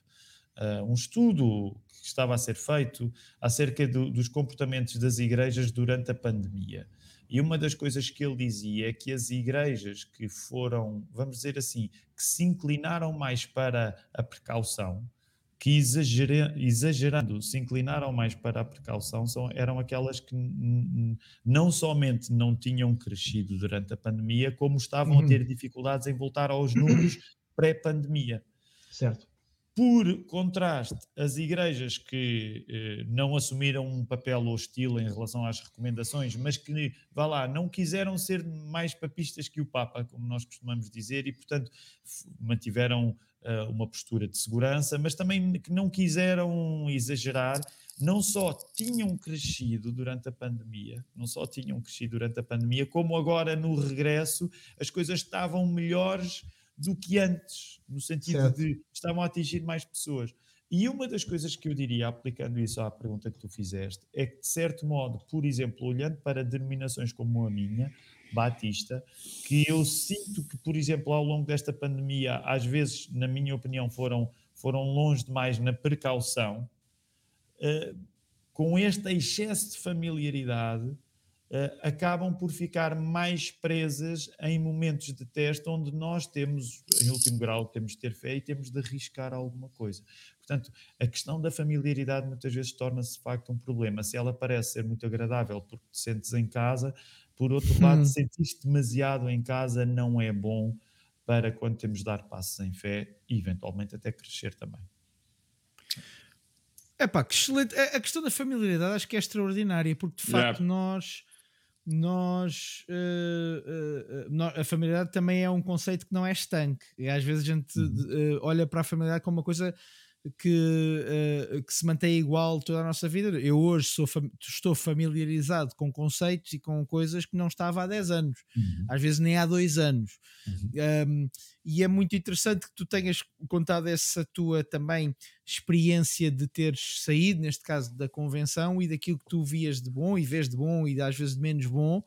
um estudo que estava a ser feito acerca do, dos comportamentos das igrejas durante a pandemia. E uma das coisas que ele dizia é que as igrejas que foram, vamos dizer assim, que se inclinaram mais para a precaução, que exagerando se inclinaram mais para a precaução, são, eram aquelas que não somente não tinham crescido durante a pandemia, como estavam uhum. a ter dificuldades em voltar aos números pré-pandemia. Certo. Por contraste, as igrejas que eh, não assumiram um papel hostil em relação às recomendações, mas que, vá lá, não quiseram ser mais papistas que o Papa, como nós costumamos dizer, e, portanto, mantiveram uh, uma postura de segurança, mas também que não quiseram exagerar, não só tinham crescido durante a pandemia, não só tinham crescido durante a pandemia, como agora no regresso as coisas estavam melhores do que antes, no sentido certo. de estavam a atingir mais pessoas. E uma das coisas que eu diria, aplicando isso à pergunta que tu fizeste, é que, de certo modo, por exemplo, olhando para denominações como a minha, Batista, que eu sinto que, por exemplo, ao longo desta pandemia, às vezes, na minha opinião, foram, foram longe demais na precaução, uh, com este excesso de familiaridade, acabam por ficar mais presas em momentos de teste onde nós temos, em último grau, temos de ter fé e temos de arriscar alguma coisa. Portanto, a questão da familiaridade muitas vezes torna-se de facto um problema. Se ela parece ser muito agradável porque te sentes em casa, por outro lado, hum. demasiado em casa não é bom para quando temos de dar passos em fé e eventualmente até crescer também. É pá, que excelente. A questão da familiaridade acho que é extraordinária, porque de facto yeah. nós. Nós, uh, uh, a familiaridade também é um conceito que não é estanque, e às vezes a gente uhum. olha para a familiaridade como uma coisa que, uh, que se mantém igual toda a nossa vida. Eu hoje sou, estou familiarizado com conceitos e com coisas que não estava há 10 anos, uhum. às vezes nem há 2 anos. Uhum. Um, e é muito interessante que tu tenhas contado essa tua também experiência de teres saído, neste caso da convenção, e daquilo que tu vias de bom e vês de bom e às vezes de menos bom.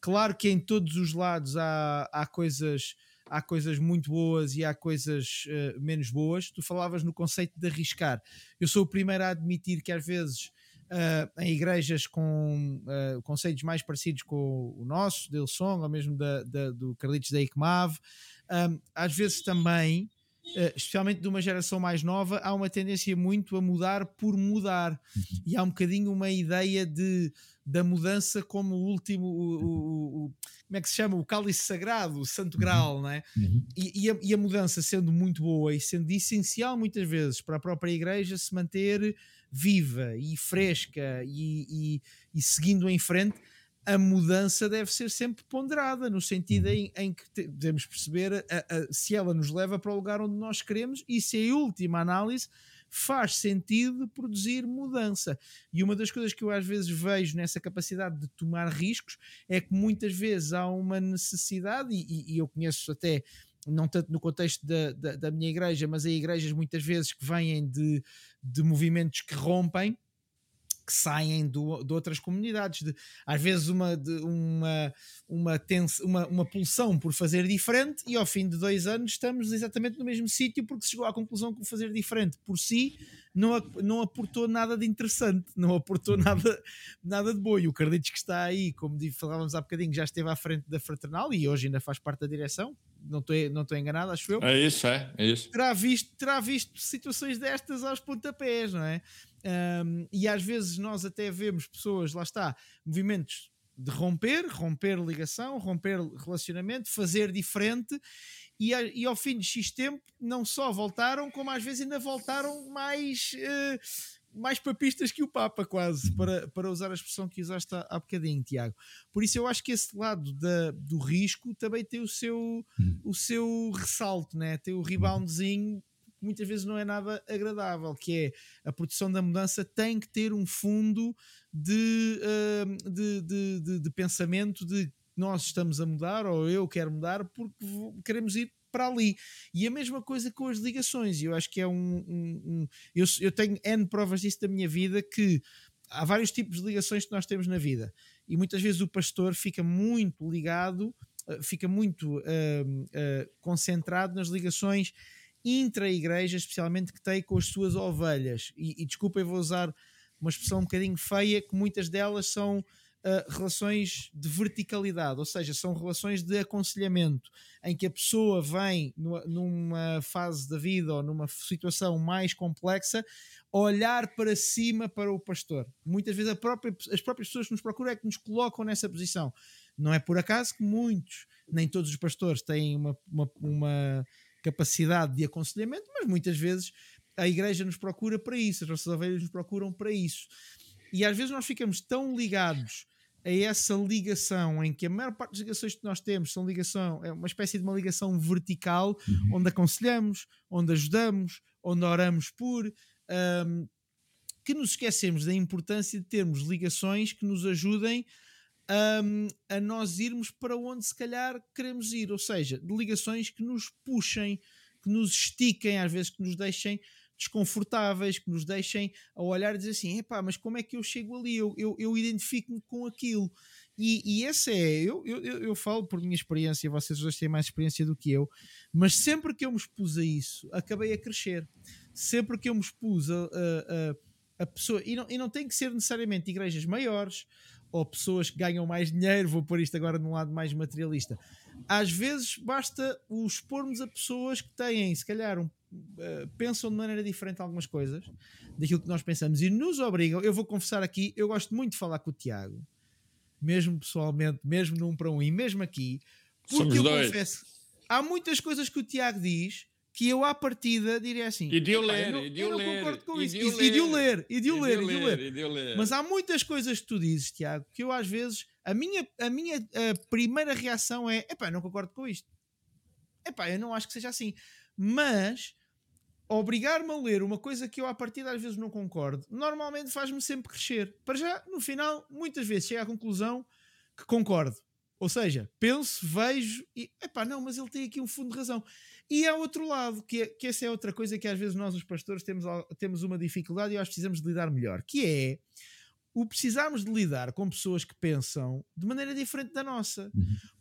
Claro que em todos os lados há, há coisas há coisas muito boas e há coisas uh, menos boas. Tu falavas no conceito de arriscar. Eu sou o primeiro a admitir que às vezes uh, em igrejas com uh, conceitos mais parecidos com o nosso, de Ilson, ou mesmo da, da, do Carlitos da ICMAV, um, às vezes também especialmente de uma geração mais nova, há uma tendência muito a mudar por mudar. Uhum. E há um bocadinho uma ideia de da mudança como o último, o, o, o, como é que se chama? O cálice sagrado, o santo uhum. grau, não é? Uhum. E, e, a, e, a, mudança sendo muito boa e sendo essencial muitas vezes para a própria igreja se manter viva e fresca e, e seguindo em frente, a mudança deve ser sempre ponderada, no sentido uhum. em, em que devemos perceber a, a, se ela nos leva para o lugar onde nós queremos e se a última análise faz sentido produzir mudança. E uma das coisas que eu às vezes vejo nessa capacidade de tomar riscos é que muitas vezes há uma necessidade, e, e eu conheço até não tanto no contexto da, da, da, minha igreja, mas há igrejas muitas vezes que vêm de, de movimentos que rompem que saem do, de outras comunidades, de, às vezes uma, de, uma, uma, tens, uma, uma pulsão por fazer diferente, e ao fim de dois anos estamos exatamente no mesmo sítio porque se chegou à conclusão que fazer diferente por si não, não aportou nada de interessante, não aportou uhum. nada, nada de bom. E o Carlitos que está aí, como falávamos há bocadinho, já esteve à frente da Fraternal e hoje ainda faz parte da direção, não estou não estou enganado, acho eu. É isso, é, é isso. Terá visto, terá visto situações destas aos pontapés, não é? Um, e às vezes nós até vemos pessoas, lá está, movimentos de romper, romper ligação, romper relacionamento, fazer diferente. E, e ao fim de X tempo, não só voltaram, como às vezes ainda voltaram mais. Uh, mais papistas que o Papa, quase, uhum. para, para usar a expressão que usaste há, há bocadinho, Tiago. Por isso eu acho que esse lado da, do risco também tem o seu, uhum. o seu ressalto, né? tem o reboundzinho que muitas vezes não é nada agradável, que é a produção da mudança tem que ter um fundo de, uh, de, de, de, de pensamento de nós estamos a mudar ou eu quero mudar porque queremos ir para ali. E a mesma coisa com as ligações. Eu acho que é um. um, um eu, eu tenho N provas disso da minha vida que há vários tipos de ligações que nós temos na vida. E muitas vezes o pastor fica muito ligado, eh, fica muito uh, uh, concentrado nas ligações intra-igreja, especialmente que tem com as suas ovelhas. E, e desculpa, eu vou usar uma expressão um bocadinho feia, que muitas delas são uh, relações de verticalidade, ou seja, são relações de aconselhamento, em que a pessoa vem numa fase da vida ou numa situação mais complexa olhar para cima para o pastor. Muitas vezes própria, as próprias pessoas que nos procuram é que nos colocam nessa posição. Não é por acaso que muitos, nem todos os pastores têm uma, uma, uma capacidade de aconselhamento, mas muitas vezes a igreja nos procura para isso, as nossas ovelhas nos procuram para isso. E às vezes nós ficamos tão ligados a essa ligação em que a maior parte das ligações que nós temos são ligação, é uma espécie de uma ligação vertical, uhum. onde aconselhamos, onde ajudamos, onde oramos por, um, que nos esquecemos da importância de termos ligações que nos ajudem um, a nós irmos para onde se calhar queremos ir, ou seja, ligações que nos puxem, que nos estiquem, às vezes que nos deixem desconfortáveis, que nos deixem a olhar e dizer assim: epá, mas como é que eu chego ali? Eu, eu, eu identifico-me com aquilo. E, e esse é, eu, eu, eu falo por minha experiência, vocês dois têm mais experiência do que eu, mas sempre que eu me expus a isso, acabei a crescer. Sempre que eu me expus a, a, a, a pessoa, e não, e não tem que ser necessariamente igrejas maiores ou pessoas que ganham mais dinheiro, vou pôr isto agora num lado mais materialista. Às vezes basta o expormos a pessoas que têm, se calhar, um, uh, pensam de maneira diferente algumas coisas daquilo que nós pensamos e nos obrigam. Eu vou confessar aqui, eu gosto muito de falar com o Tiago, mesmo pessoalmente, mesmo num para um e mesmo aqui, porque Somos eu dois. confesso, há muitas coisas que o Tiago diz que eu à partida diria assim. E de "Epá, ler, eu não, e de eu o não ler, concordo com e isso. de E, e de ler, ler, e de o ler, e de o ler. e de o ler. Mas há muitas coisas que tu dizes, Tiago, que eu às vezes a minha, a minha a primeira reação é: epá, eu não concordo com isto. Epá, eu não acho que seja assim. Mas obrigar-me a ler uma coisa que eu à partida às vezes não concordo, normalmente faz-me sempre crescer. Para já, no final, muitas vezes chego à conclusão que concordo. Ou seja, penso, vejo e epá, não, mas ele tem aqui um fundo de razão. E há outro lado, que, é, que essa é outra coisa que às vezes nós, os pastores, temos, temos uma dificuldade e eu acho que precisamos de lidar melhor, que é o precisarmos de lidar com pessoas que pensam de maneira diferente da nossa.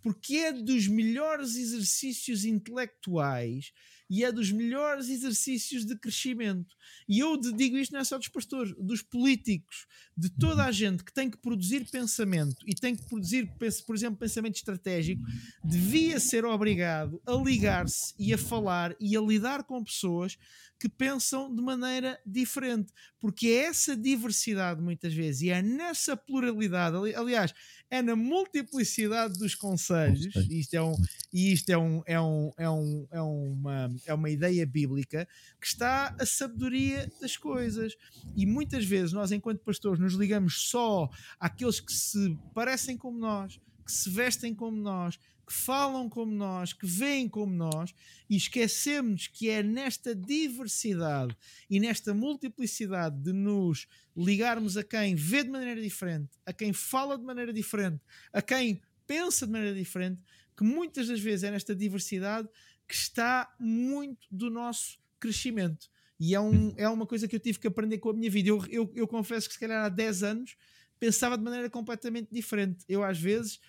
Porque é dos melhores exercícios intelectuais e é dos melhores exercícios de crescimento. E eu digo isto não é só dos pastores, dos políticos, de toda a gente que tem que produzir pensamento e tem que produzir, por exemplo, pensamento estratégico, devia ser obrigado a ligar-se e a falar e a lidar com pessoas que pensam de maneira diferente, porque é essa diversidade muitas vezes e é nessa pluralidade, ali- aliás, é na multiplicidade dos conselhos, e isto é, um, e isto é, um, é, um, é, um, é, uma, é uma ideia bíblica, que está a sabedoria das coisas. E muitas vezes nós, enquanto pastores, nos ligamos só àqueles que se parecem como nós, que se vestem como nós, que falam como nós, que veem como nós, e esquecemos que é nesta diversidade e nesta multiplicidade de nos ligarmos a quem vê de maneira diferente, a quem fala de maneira diferente, a quem pensa de maneira diferente, que muitas das vezes é nesta diversidade que está muito do nosso crescimento. E é, um, é uma coisa que eu tive que aprender com a minha vida. Eu, eu, eu confesso que, se calhar, há 10 anos pensava de maneira completamente diferente. Eu, às vezes,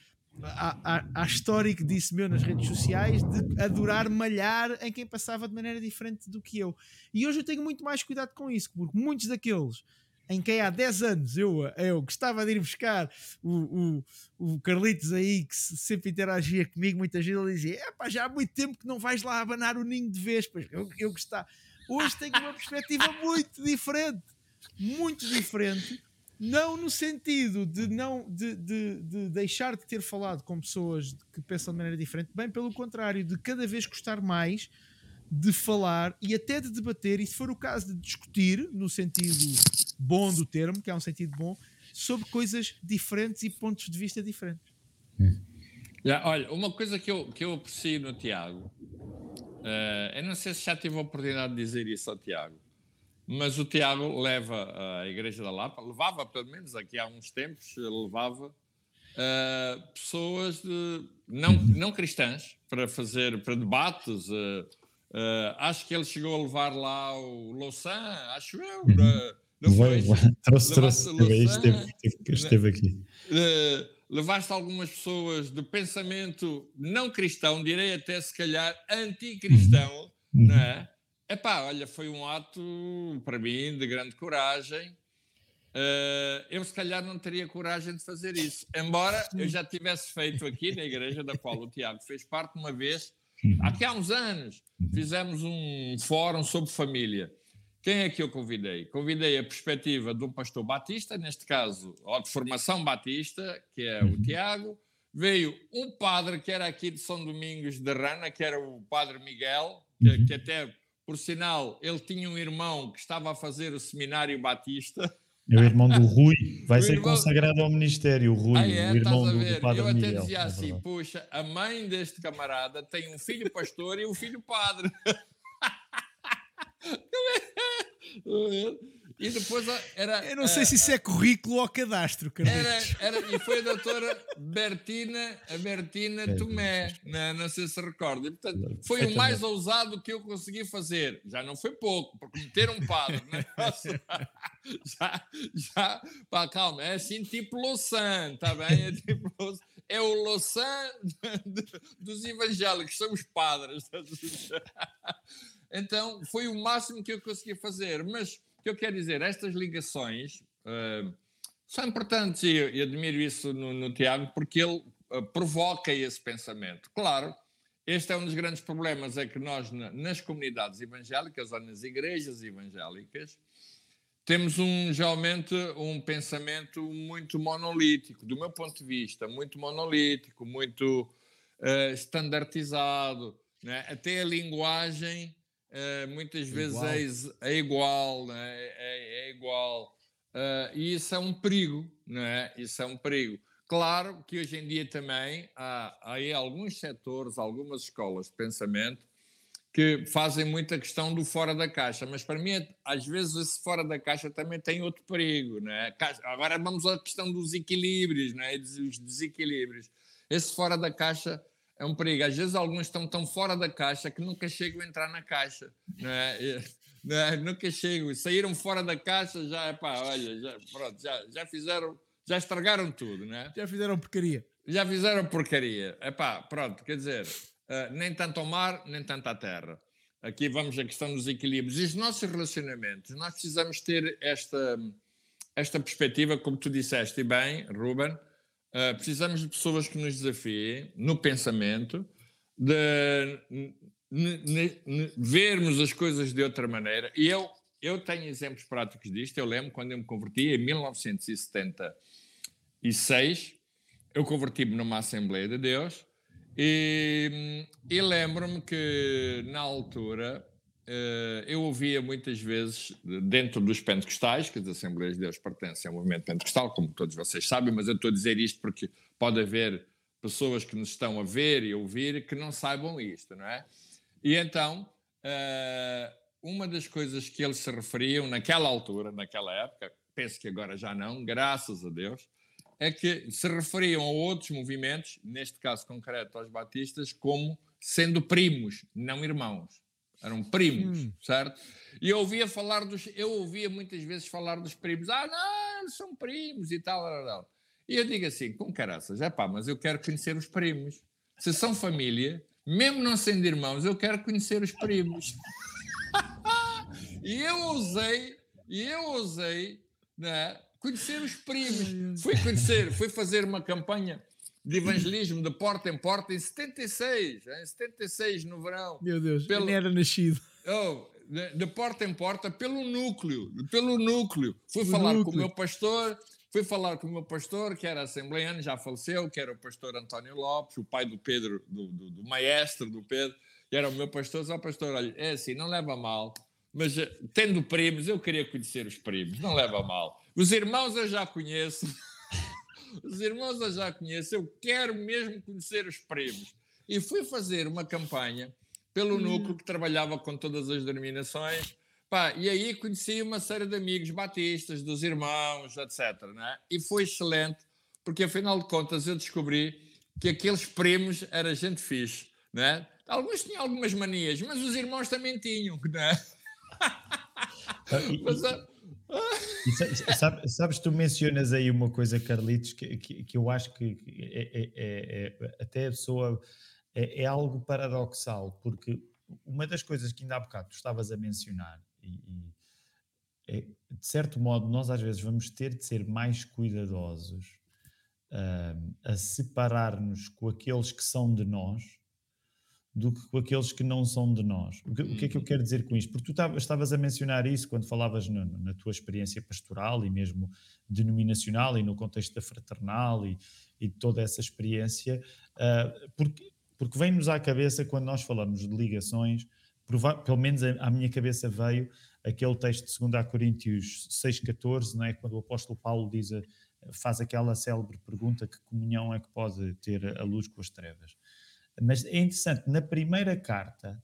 há, há, há disso meu nas redes sociais de adorar malhar em quem passava de maneira diferente do que eu. E hoje eu tenho muito mais cuidado com isso, porque muitos daqueles em quem há 10 anos eu, eu gostava de ir buscar o, o, o Carlitos aí que sempre interagia comigo, muitas vezes ele dizia: é pá, já há muito tempo que não vais lá abanar o ninho de vespas. Eu, eu gostava. Hoje tenho uma perspectiva muito diferente, muito diferente. Não no sentido de não de, de, de, deixar de ter falado com pessoas que pensam de maneira diferente, bem pelo contrário, de cada vez gostar mais de falar e até de debater, e se for o caso de discutir, no sentido bom do termo, que é um sentido bom, sobre coisas diferentes e pontos de vista diferentes. Olha, uma coisa que eu, que eu aprecio no Tiago, uh, eu não sei se já tive a oportunidade de dizer isso ao Tiago, mas o Tiago leva a Igreja da Lapa, levava pelo menos aqui há uns tempos, levava uh, pessoas de, não, não cristãs para fazer, para debates. Uh, acho que ele chegou a levar lá o Louçã, acho eu. Uhum. Não foi? Trouxe, trouxe, esteve, esteve, esteve aqui. Uh, levaste algumas pessoas de pensamento não cristão, direi até se calhar anticristão, uhum. não é? Epá, olha, foi um ato para mim de grande coragem. Uh, eu se calhar não teria coragem de fazer isso, embora eu já tivesse feito aqui na igreja da qual o Tiago fez parte uma vez, aqui há uns anos, fizemos um fórum sobre família. Quem é que eu convidei? Convidei a perspectiva de um pastor batista, neste caso, ou de formação batista, que é o Tiago. Veio um padre que era aqui de São Domingos de Rana, que era o padre Miguel, que, que até, por sinal, ele tinha um irmão que estava a fazer o seminário batista. É o irmão do Rui, vai O ser irmão- consagrado ao ministério, o Rui, Ah, é? o irmão do, do padre Eu até Miguel. dizia é assim: puxa, a mãe deste camarada tem um filho pastor e um filho padre. e depois era. Eu não sei se isso é currículo ou cadastro, Era, era, e foi a doutora Bertina, a Bertina É, Tomé, não, não sei se recorda. Portanto, foi o mais ousado que eu consegui fazer. Já não foi pouco, porque meter um padre, né? já, já, pá, calma, é assim tipo Louçã, está bem? É, tipo, é o Louçã dos evangélicos, são os padres. Então, foi o máximo que eu consegui fazer. Mas, o que eu quero dizer, estas ligações, uh, são importantes e admiro isso no, no, Tiago porque ele uh, provoca esse pensamento. Claro, este é um dos grandes problemas, é que nós na, nas comunidades evangélicas ou nas igrejas evangélicas temos um, geralmente um pensamento muito monolítico, do meu ponto de vista, muito monolítico, muito uh, standardizado, né? até a linguagem uh, muitas vezes é, é igual, né? é, é, igual. Uh, e isso é um perigo, não é? Isso é um perigo. Claro que hoje em dia também há, há aí alguns setores, algumas escolas de pensamento que fazem muita questão do fora da caixa, mas para mim, às vezes, esse fora da caixa também tem outro perigo. Né? Agora vamos à questão dos equilíbrios, né? dos desequilíbrios. Esse fora da caixa é um perigo. Às vezes, alguns estão tão fora da caixa que nunca chegam a entrar na caixa. Né? né? Nunca chegam. Saíram fora da caixa, já, pá, olha, já, pronto, já, já fizeram, já estragaram tudo. Né? Já fizeram porcaria. Já fizeram porcaria. Epá, pronto, quer dizer, uh, nem tanto ao mar, nem tanto à terra. Aqui vamos à questão dos equilíbrios. E os nossos relacionamentos, nós precisamos ter esta, esta perspectiva, como tu disseste bem, Ruben, uh, precisamos de pessoas que nos desafiem no pensamento, de vermos as coisas de outra maneira. E eu, eu tenho exemplos práticos disto. Eu lembro quando eu me converti em 1976, eu converti-me numa Assembleia de Deus e, e lembro-me que, na altura, eu ouvia muitas vezes, dentro dos pentecostais, que as Assembleias de Deus pertencem ao movimento pentecostal, como todos vocês sabem, mas eu estou a dizer isto porque pode haver pessoas que nos estão a ver e ouvir que não saibam isto, não é? E então, eh, uma das coisas que eles se referiam naquela altura, naquela época, penso que agora já não, graças a Deus, é que se referiam a outros movimentos, neste caso concreto aos batistas, como sendo primos, não irmãos. Eram primos, hum. certo? E eu ouvia falar dos. Eu ouvia muitas vezes falar dos primos. Ah, não, eles são primos e tal, tal, tal. E eu digo assim, com caraças, é pá, mas eu quero conhecer os primos. Se são família, mesmo não sendo irmãos, eu quero conhecer os primos. e eu ousei, e eu ousei, né? conhecer os primos. Fui conhecer, fui fazer uma campanha de evangelismo de porta em porta em 76, em 76 no verão. Meu Deus, pelo, nem era nascido. Oh, de, de, porta em porta pelo núcleo, pelo núcleo. Fui o falar núcleo. com o meu pastor, fui falar com o meu pastor, que era assembleiano, já faleceu, que era o pastor António Lopes, o pai do Pedro, do, do, do maestro do Pedro, que era o meu pastor. Só pastor, olha, é assim, não leva mal, mas eh, tendo primos, eu queria conhecer os primos, não leva mal. Os irmãos eu já conheço. Os irmãos eu já conheço. Eu quero mesmo conhecer os primos. E fui fazer uma campanha pelo hum. núcleo que trabalhava com todas as denominações. Pá, e aí conheci uma série de amigos batistas, dos irmãos, etc. Né? E foi excelente, porque afinal de contas eu descobri que aqueles primos era gente fixe. Né? Alguns tinham algumas manias, mas os irmãos também tinham. Né? mas, e sabe, sabes, tu mencionas aí uma coisa, Carlitos, que, que, que eu acho que é, é, é, é até a pessoa é, é, algo paradoxal, porque uma das coisas que ainda há bocado tu estavas a mencionar, e, e é, de certo modo nós às vezes vamos ter de ser mais cuidadosos um, a separar-nos com aqueles que são de nós do que com aqueles que não são de nós. O que, o que é que eu uhum. quero dizer com isto? Porque tu estavas a mencionar isso quando falavas no, na tua experiência pastoral e mesmo denominacional e no contexto da fraternal e, e toda essa experiência, uh, porque, porque vem-nos à cabeça quando nós falamos de ligações, pelo menos à minha cabeça veio aquele texto de 2 Coríntios 6,14, não é? quando o apóstolo Paulo diz, faz aquela célebre pergunta que comunhão é que pode ter a luz com as trevas. Mas é interessante, na primeira carta,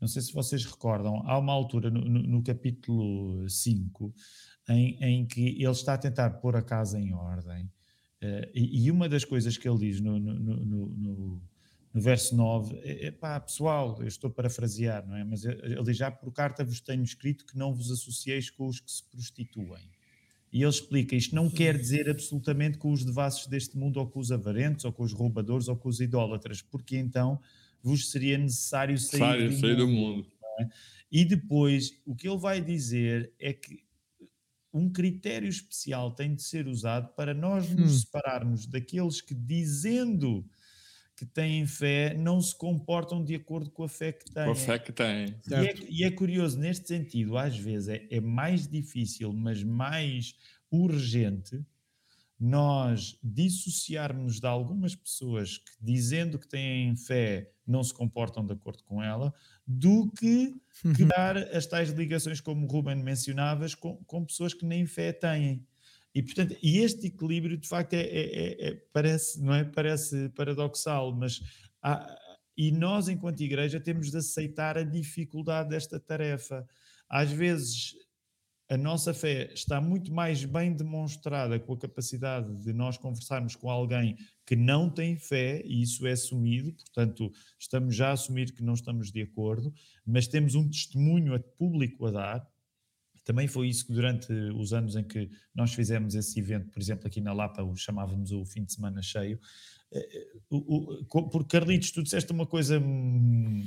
não sei se vocês recordam, há uma altura no, no, no capítulo 5 em, em, que ele está a tentar pôr a casa em ordem. Uh, e, e, uma das coisas que ele diz no, no verso 9, é, é pá, pessoal, eu estou parafrasear, não é? Mas ele já por carta vos tenho escrito que não vos associeis com os que se prostituem. E ele explica: isto não quer dizer absolutamente com os devassos deste mundo, ou com os avarentos, ou com os roubadores, ou com os idólatras, porque então vos seria necessário sair, do, sair mundo, do mundo. É? E depois, o que ele vai dizer é que um critério especial tem de ser usado para nós nos hum. separarmos daqueles que, dizendo que têm fé, não se comportam de acordo com a fé que têm. Com a fé que têm. E é, e é, curioso, neste sentido, às vezes é, é mais difícil, mas mais urgente nós dissociarmos de algumas pessoas que, dizendo que têm fé, não se comportam de acordo com ela, do que uhum. criar as tais ligações, como o Ruben mencionavas, com, com pessoas que nem fé têm. E, portanto, e este equilíbrio, de facto, é, é, é, é parece, não é? parece paradoxal, mas há, e nós, enquanto igreja, temos de aceitar a dificuldade desta tarefa. Às vezes a nossa fé está muito mais bem demonstrada com a capacidade de nós conversarmos com alguém que não tem fé, e isso é assumido, portanto, estamos já a assumir que não estamos de acordo, mas temos um testemunho público a dar. Também foi isso que durante os anos em que nós fizemos esse evento, por exemplo, aqui na Lapa, o chamávamos o fim de semana cheio, eh, eh, porque Carlitos, tu disseste uma coisa, hum,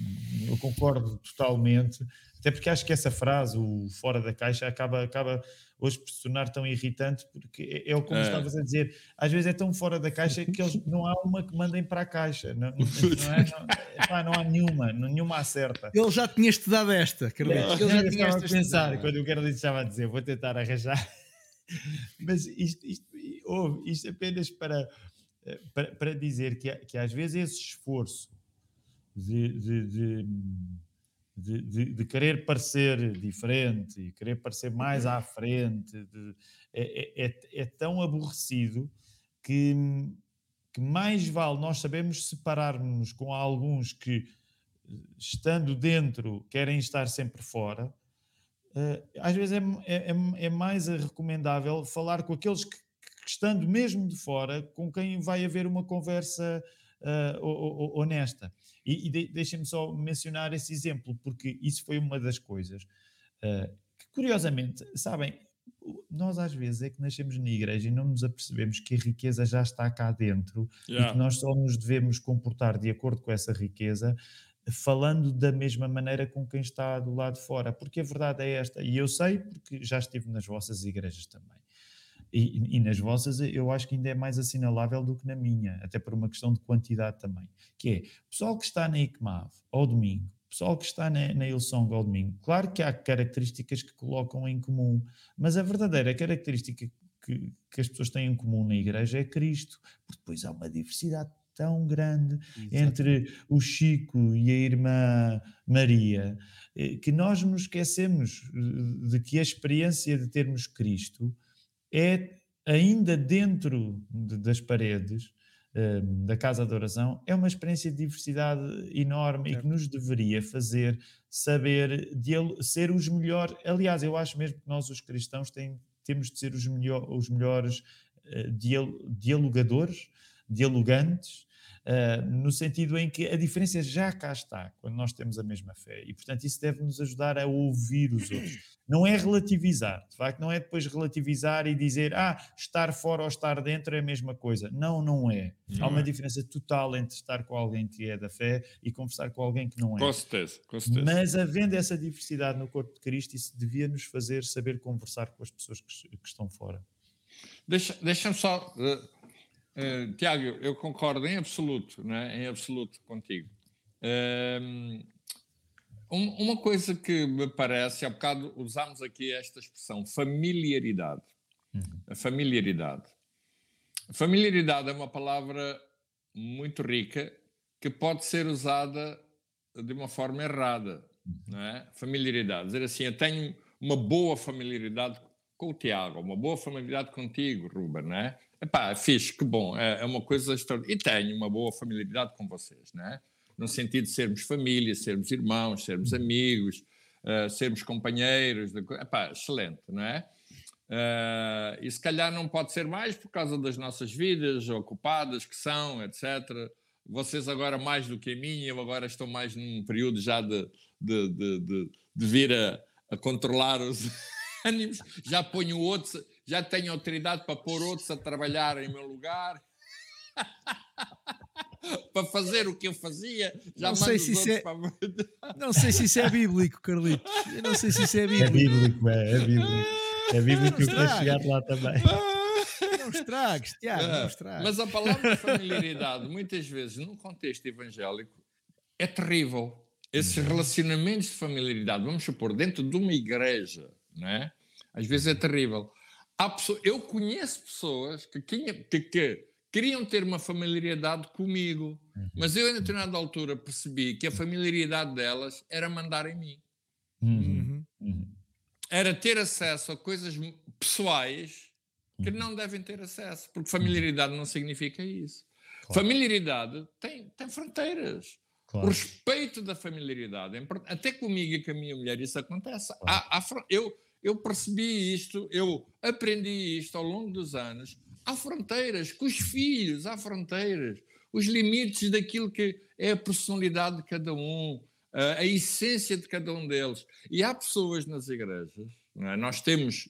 eu concordo totalmente, até porque acho que essa frase, o fora da caixa, acaba, acaba hoje por se tornar tão irritante, porque é, é como é. estavas a dizer, às vezes é tão fora da caixa que eles, não há uma que mandem para a caixa, não, não, é, não, não há nenhuma, nenhuma acerta. Ele já tinha estudado esta, Carlitos. Ele já tinha a pensar, quando o Carlitos estava a dizer, vou tentar arranjar, mas isto, isto, ouve, isto apenas para, para, para dizer que, que às vezes esse esforço de, de, de de, de, querer parecer diferente e querer parecer mais à frente, de, é, é, é, é, tão aborrecido que, que mais vale nós sabemos separar-nos com alguns que, estando dentro, querem estar sempre fora. Uh, às vezes é, é, é, é mais recomendável falar com aqueles que, que, estando mesmo de fora, com quem vai haver uma conversa uh, honesta. E, e de, deixem-me só mencionar esse exemplo, porque isso foi uma das coisas uh, que, curiosamente, sabem, nós às vezes é que nascemos na igreja e não nos apercebemos que a riqueza já está cá dentro yeah. e que nós só nos devemos comportar de acordo com essa riqueza, falando da mesma maneira com quem está do lado de fora, porque a verdade é esta, e eu sei porque já estive nas vossas igrejas também. E, e, nas vossas eu acho que ainda é mais assinalável do que na minha, até por uma questão de quantidade também, que é, pessoal que está na ICMAV ao domingo, pessoal que está na, na Ilsong ao domingo, claro que há características que colocam em comum, mas a verdadeira característica que, que as pessoas têm em comum na igreja é Cristo, porque depois há uma diversidade tão grande Exatamente. entre o Chico e a irmã Maria, eh, que nós nos esquecemos eh, de que a experiência de termos Cristo é ainda dentro de, das paredes um, da casa de oração, é uma experiência de diversidade enorme e que nos deveria fazer saber de, ser os melhores. Aliás, eu acho mesmo que nós, os cristãos, tem, temos de ser os, melhor, os melhores uh, dialogadores, dialogantes, Uh, no sentido em que a diferença já cá está quando nós temos a mesma fé e, portanto, isso deve nos ajudar a ouvir os outros. Não é relativizar, de facto, não é depois relativizar e dizer, ah, estar fora ou estar dentro é a mesma coisa. Não, não é. Não Há uma é. diferença total entre estar com alguém que é da fé e conversar com alguém que não é. Com certeza, com certeza. Mas havendo essa diversidade no corpo de Cristo, isso devia nos fazer saber conversar com as pessoas que, que estão fora. Deixa-me deixa só. Uh Uh, Tiago, eu concordo em absoluto, né? em absoluto contigo. Uh, uma coisa que me parece, há bocado usámos aqui esta expressão, familiaridade. Uhum. A familiaridade. Familiaridade é uma palavra muito rica que pode ser usada de uma forma errada. Uhum. Não é? Familiaridade. Dizer assim, eu tenho uma boa familiaridade com o Tiago, uma boa familiaridade contigo, Ruben, não é? Epá, fixe, que bom, é, é uma coisa extraordinária. E tenho uma boa familiaridade com vocês, né? No sentido de sermos família, sermos irmãos, sermos amigos, uh, sermos companheiros. De... Epá, excelente, não é? Uh, e se calhar não pode ser mais por causa das nossas vidas ocupadas que são, etc. Vocês agora mais do que a mim, eu agora estou mais num período já de, de, de, de, de vir a, a controlar os ânimos, já ponho outros já tenho autoridade para pôr outros a trabalhar em meu lugar. para fazer o que eu fazia, já não sei se isso é, para... Não sei se isso é bíblico, Carlitos. Eu não sei se isso é bíblico. É bíblico, é, é bíblico. É bíblico para chegar lá também. Não estragues, Tiago, não Ah, estragues. Mas a palavra familiaridade, muitas vezes, num contexto evangélico, é terrível. Esses relacionamentos de familiaridade, vamos supor, dentro de uma igreja, não é? às vezes é terrível. Há pessoas, eu conheço pessoas que, que- que queriam ter uma familiaridade comigo, mas eu, em determinada altura, percebi que a familiaridade delas era mandar em mim. Uhum, Uhum. uhum. Era ter acesso a coisas pessoais que não devem ter acesso, porque familiaridade não significa isso. Claro. Familiaridade tem, tem fronteiras. O Claro. respeito da familiaridade. é importante. Até comigo e com a minha mulher isso acontece. Há- há fron- eu, eu percebi isto, eu aprendi isto ao longo dos anos. Há fronteiras, com os filhos, há fronteiras. Os limites daquilo que é a personalidade de cada um, a, essência de cada um deles. E há pessoas nas igrejas, é? nós temos,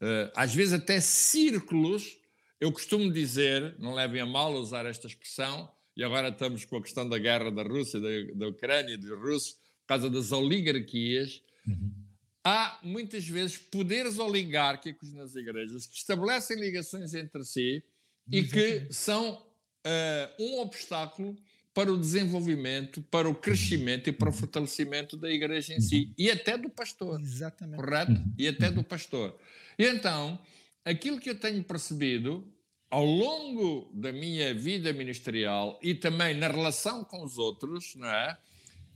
eh, às vezes, até círculos. Eu costumo dizer, não levem a mal usar esta expressão, e agora estamos com a questão da guerra da Rússia, da, da Ucrânia e dos russos, por causa das oligarquias. Uhum. Há muitas vezes poderes oligárquicos nas igrejas que estabelecem ligações entre si e que são eh, um obstáculo para o desenvolvimento, para o crescimento e para o fortalecimento da igreja em si e até do pastor Exatamente. correto? E até do pastor. E então, aquilo que eu tenho percebido ao longo da minha vida ministerial e também na relação com os outros, não é?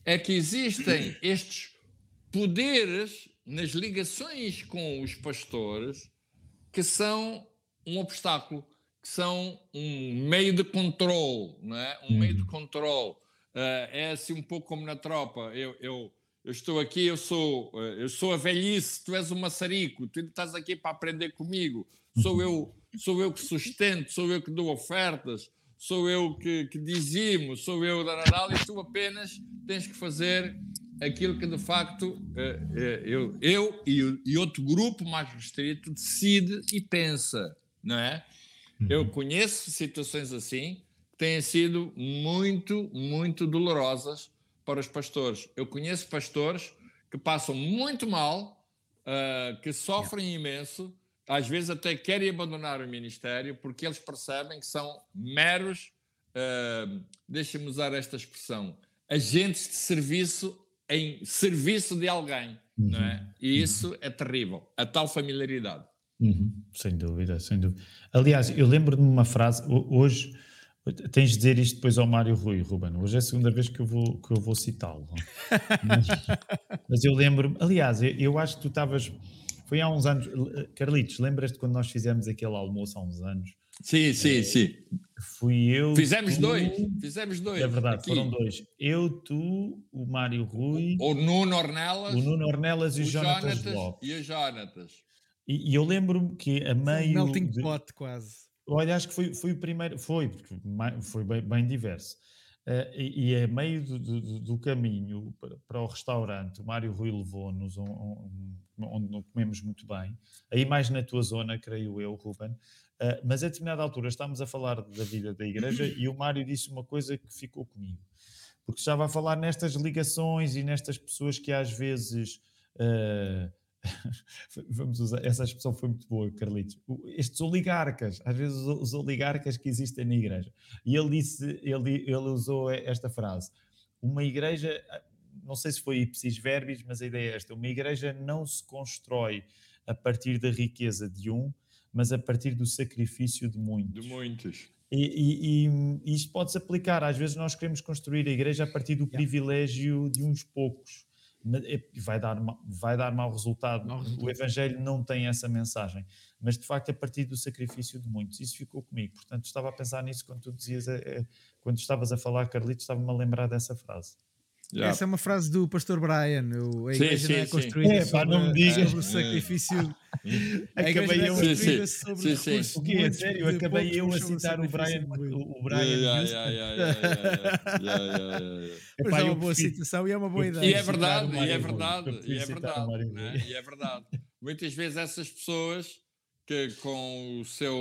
É que existem estes poderes nas ligações com os pastores que são um obstáculo, que são um meio de controle, não é? Um meio de controle. Ah, é assim um pouco como na tropa. Eu, eu, eu estou aqui, eu sou, eh, eu sou a velhice, tu és o maçarico, tu estás aqui para aprender comigo. Sou eu, sou eu que sustento, sou eu que dou ofertas, sou eu que, que dizimo, sou eu da Nadal e tu apenas tens que fazer aquilo que de facto eh, eh, eu, eu e, outro grupo mais restrito decide e pensa, não é? Eu conheço situações assim que têm sido muito, muito dolorosas para os pastores. Eu conheço pastores que passam muito mal, ah, que sofrem imenso, às vezes até querem abandonar o ministério porque eles percebem que são meros, ah, deixa-me usar esta expressão, agentes de serviço em serviço de alguém, não é? E isso é terrível, a tal familiaridade. Uhum, Sem dúvida, sem dúvida. Aliás, eu lembro-me de uma frase, ho- hoje, tens de dizer isto depois ao Mário Rui, Ruben, hoje é a segunda vez que eu vou, que eu vou citá-lo. Mas, mas eu lembro-me, aliás, eu, eu acho que tu estavas, foi há uns anos, eh, Carlitos, lembras-te quando nós fizemos aquele almoço há uns anos? Sim, sim, sim. Fui eu. Fizemos tu- dois, fizemos dois. É verdade, aqui. foram dois. Eu, tu, o Mário Rui, O Nuno Ornelas, o Nuno Ornelas e o o Jonatas Jonatas Lopes. e o Jonatas. E, e eu lembro-me que a um meio. melting de- pot quase. Olha, acho que foi, foi o primeiro, foi, porque foi bem, bem diverso. Eh, e, e a meio do, do- do caminho para, para o restaurante, o Mário Rui levou-nos um- um- onde não comemos muito bem, aí mais na tua zona, creio eu, Ruben. Eh, mas a determinada altura estávamos a falar da vida da igreja e o Mário disse uma coisa que ficou comigo. Porque estava a falar nestas ligações e nestas pessoas que às vezes. eh, Vamos usar, essa expressão foi muito boa, Carlitos. Estes oligarcas, às vezes os, oligarcas que existem na igreja. E ele disse, ele, ele usou esta frase: uma igreja, não sei se foi ipsis verbis, mas a ideia é esta: uma igreja não se constrói a partir da riqueza de um, mas a partir do sacrifício de muitos. De muitos. E, e- e- isto pode-se aplicar. Às vezes nós queremos construir a igreja a partir do privilégio de uns poucos. Mas vai dar, vai dar mau resultado. Mau resultado. O Evangelho não tem essa mensagem. Mas de facto, a partir do sacrifício de muitos. Isso ficou comigo. Portanto, estava a pensar nisso quando tu dizias, eh, eh, quando estavas a falar, Carlitos, estava-me a lembrar dessa frase. Já. Essa é uma frase do pastor Brian. o- A Sim, igreja não é sim, sim. construída É, pá, sobre, não me digas. sobre o sacrifício. A igreja Acabei é eu, Sim, construída sim. sobre Sim, sim. recursos o que é sério? Acabei eu a sobre citar o Brian, o, o Brian. Mas é eu uma boa prefiro- citação e é uma boa ideia. E é citar verdade, e é verdade, e é citar verdade, né? E é verdade. Muitas vezes essas pessoas que com o seu,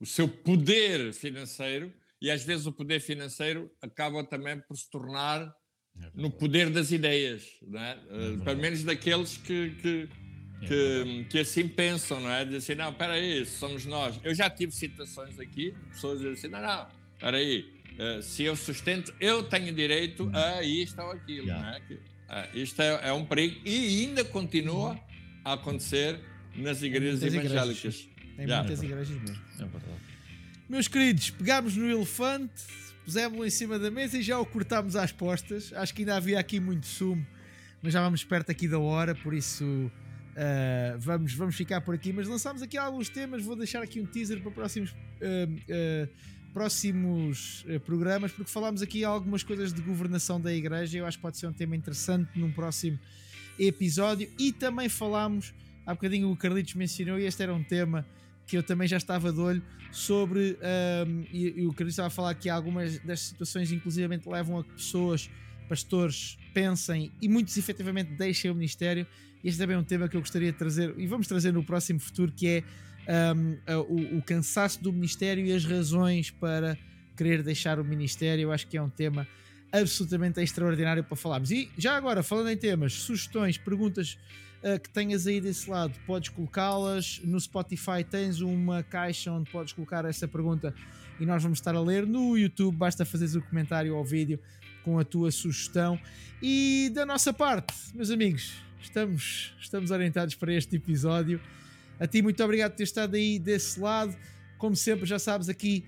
o seu poder financeiro, e às vezes o poder financeiro acaba também por se tornar no poder das ideias, não é? Eh, pelo menos daqueles que, que, que, que assim pensam, não é? Dizem assim, não, peraí, somos nós. Eu já tive citações aqui, pessoas dizem assim, não, não, peraí, uh, se eu sustento, eu tenho direito a isto ou aquilo, yeah. não é? Que, uh, isto é, é, um perigo e ainda continua a acontecer nas igrejas evangélicas. Igrejas. Tem yeah. muitas igrejas mesmo. É verdade. Meus queridos, pegámos no elefante, pusemos-lo em cima da mesa e já o cortámos às postas. Acho que ainda havia aqui muito sumo, mas já vamos perto aqui da hora, por isso uh, vamos, vamos ficar por aqui. Mas lançámos aqui alguns temas, vou deixar aqui um teaser para próximos, uh, uh, próximos programas, porque falámos aqui algumas coisas de governação da igreja. Eu acho que pode ser um tema interessante num próximo episódio. E também falámos, há bocadinho o Carlitos mencionou, e este era um tema que eu também já estava de olho sobre, um, e, e, o Carlos estava a falar que algumas das situações inclusivamente levam a que pessoas, pastores, pensem e muitos efetivamente deixem o ministério. Este também é um tema que eu gostaria de trazer e vamos trazer no próximo futuro, que é um, o, o, cansaço do ministério e as razões para querer deixar o ministério. Eu acho que é um tema absolutamente extraordinário para falarmos. E já agora, falando em temas, sugestões, perguntas uh, que tenhas aí desse lado, podes colocá-las. No Spotify tens uma caixa onde podes colocar essa pergunta e nós vamos estar a ler. No YouTube basta fazeres o comentário ao vídeo com a tua sugestão. E da nossa parte, meus amigos, estamos, estamos orientados para este episódio. A ti, muito obrigado por ter estado aí desse lado. Como sempre, já sabes, aqui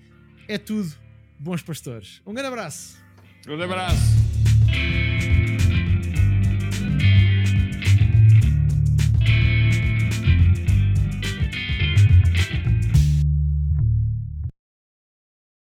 é tudo bons pastores. Um grande abraço. Um grande abraço.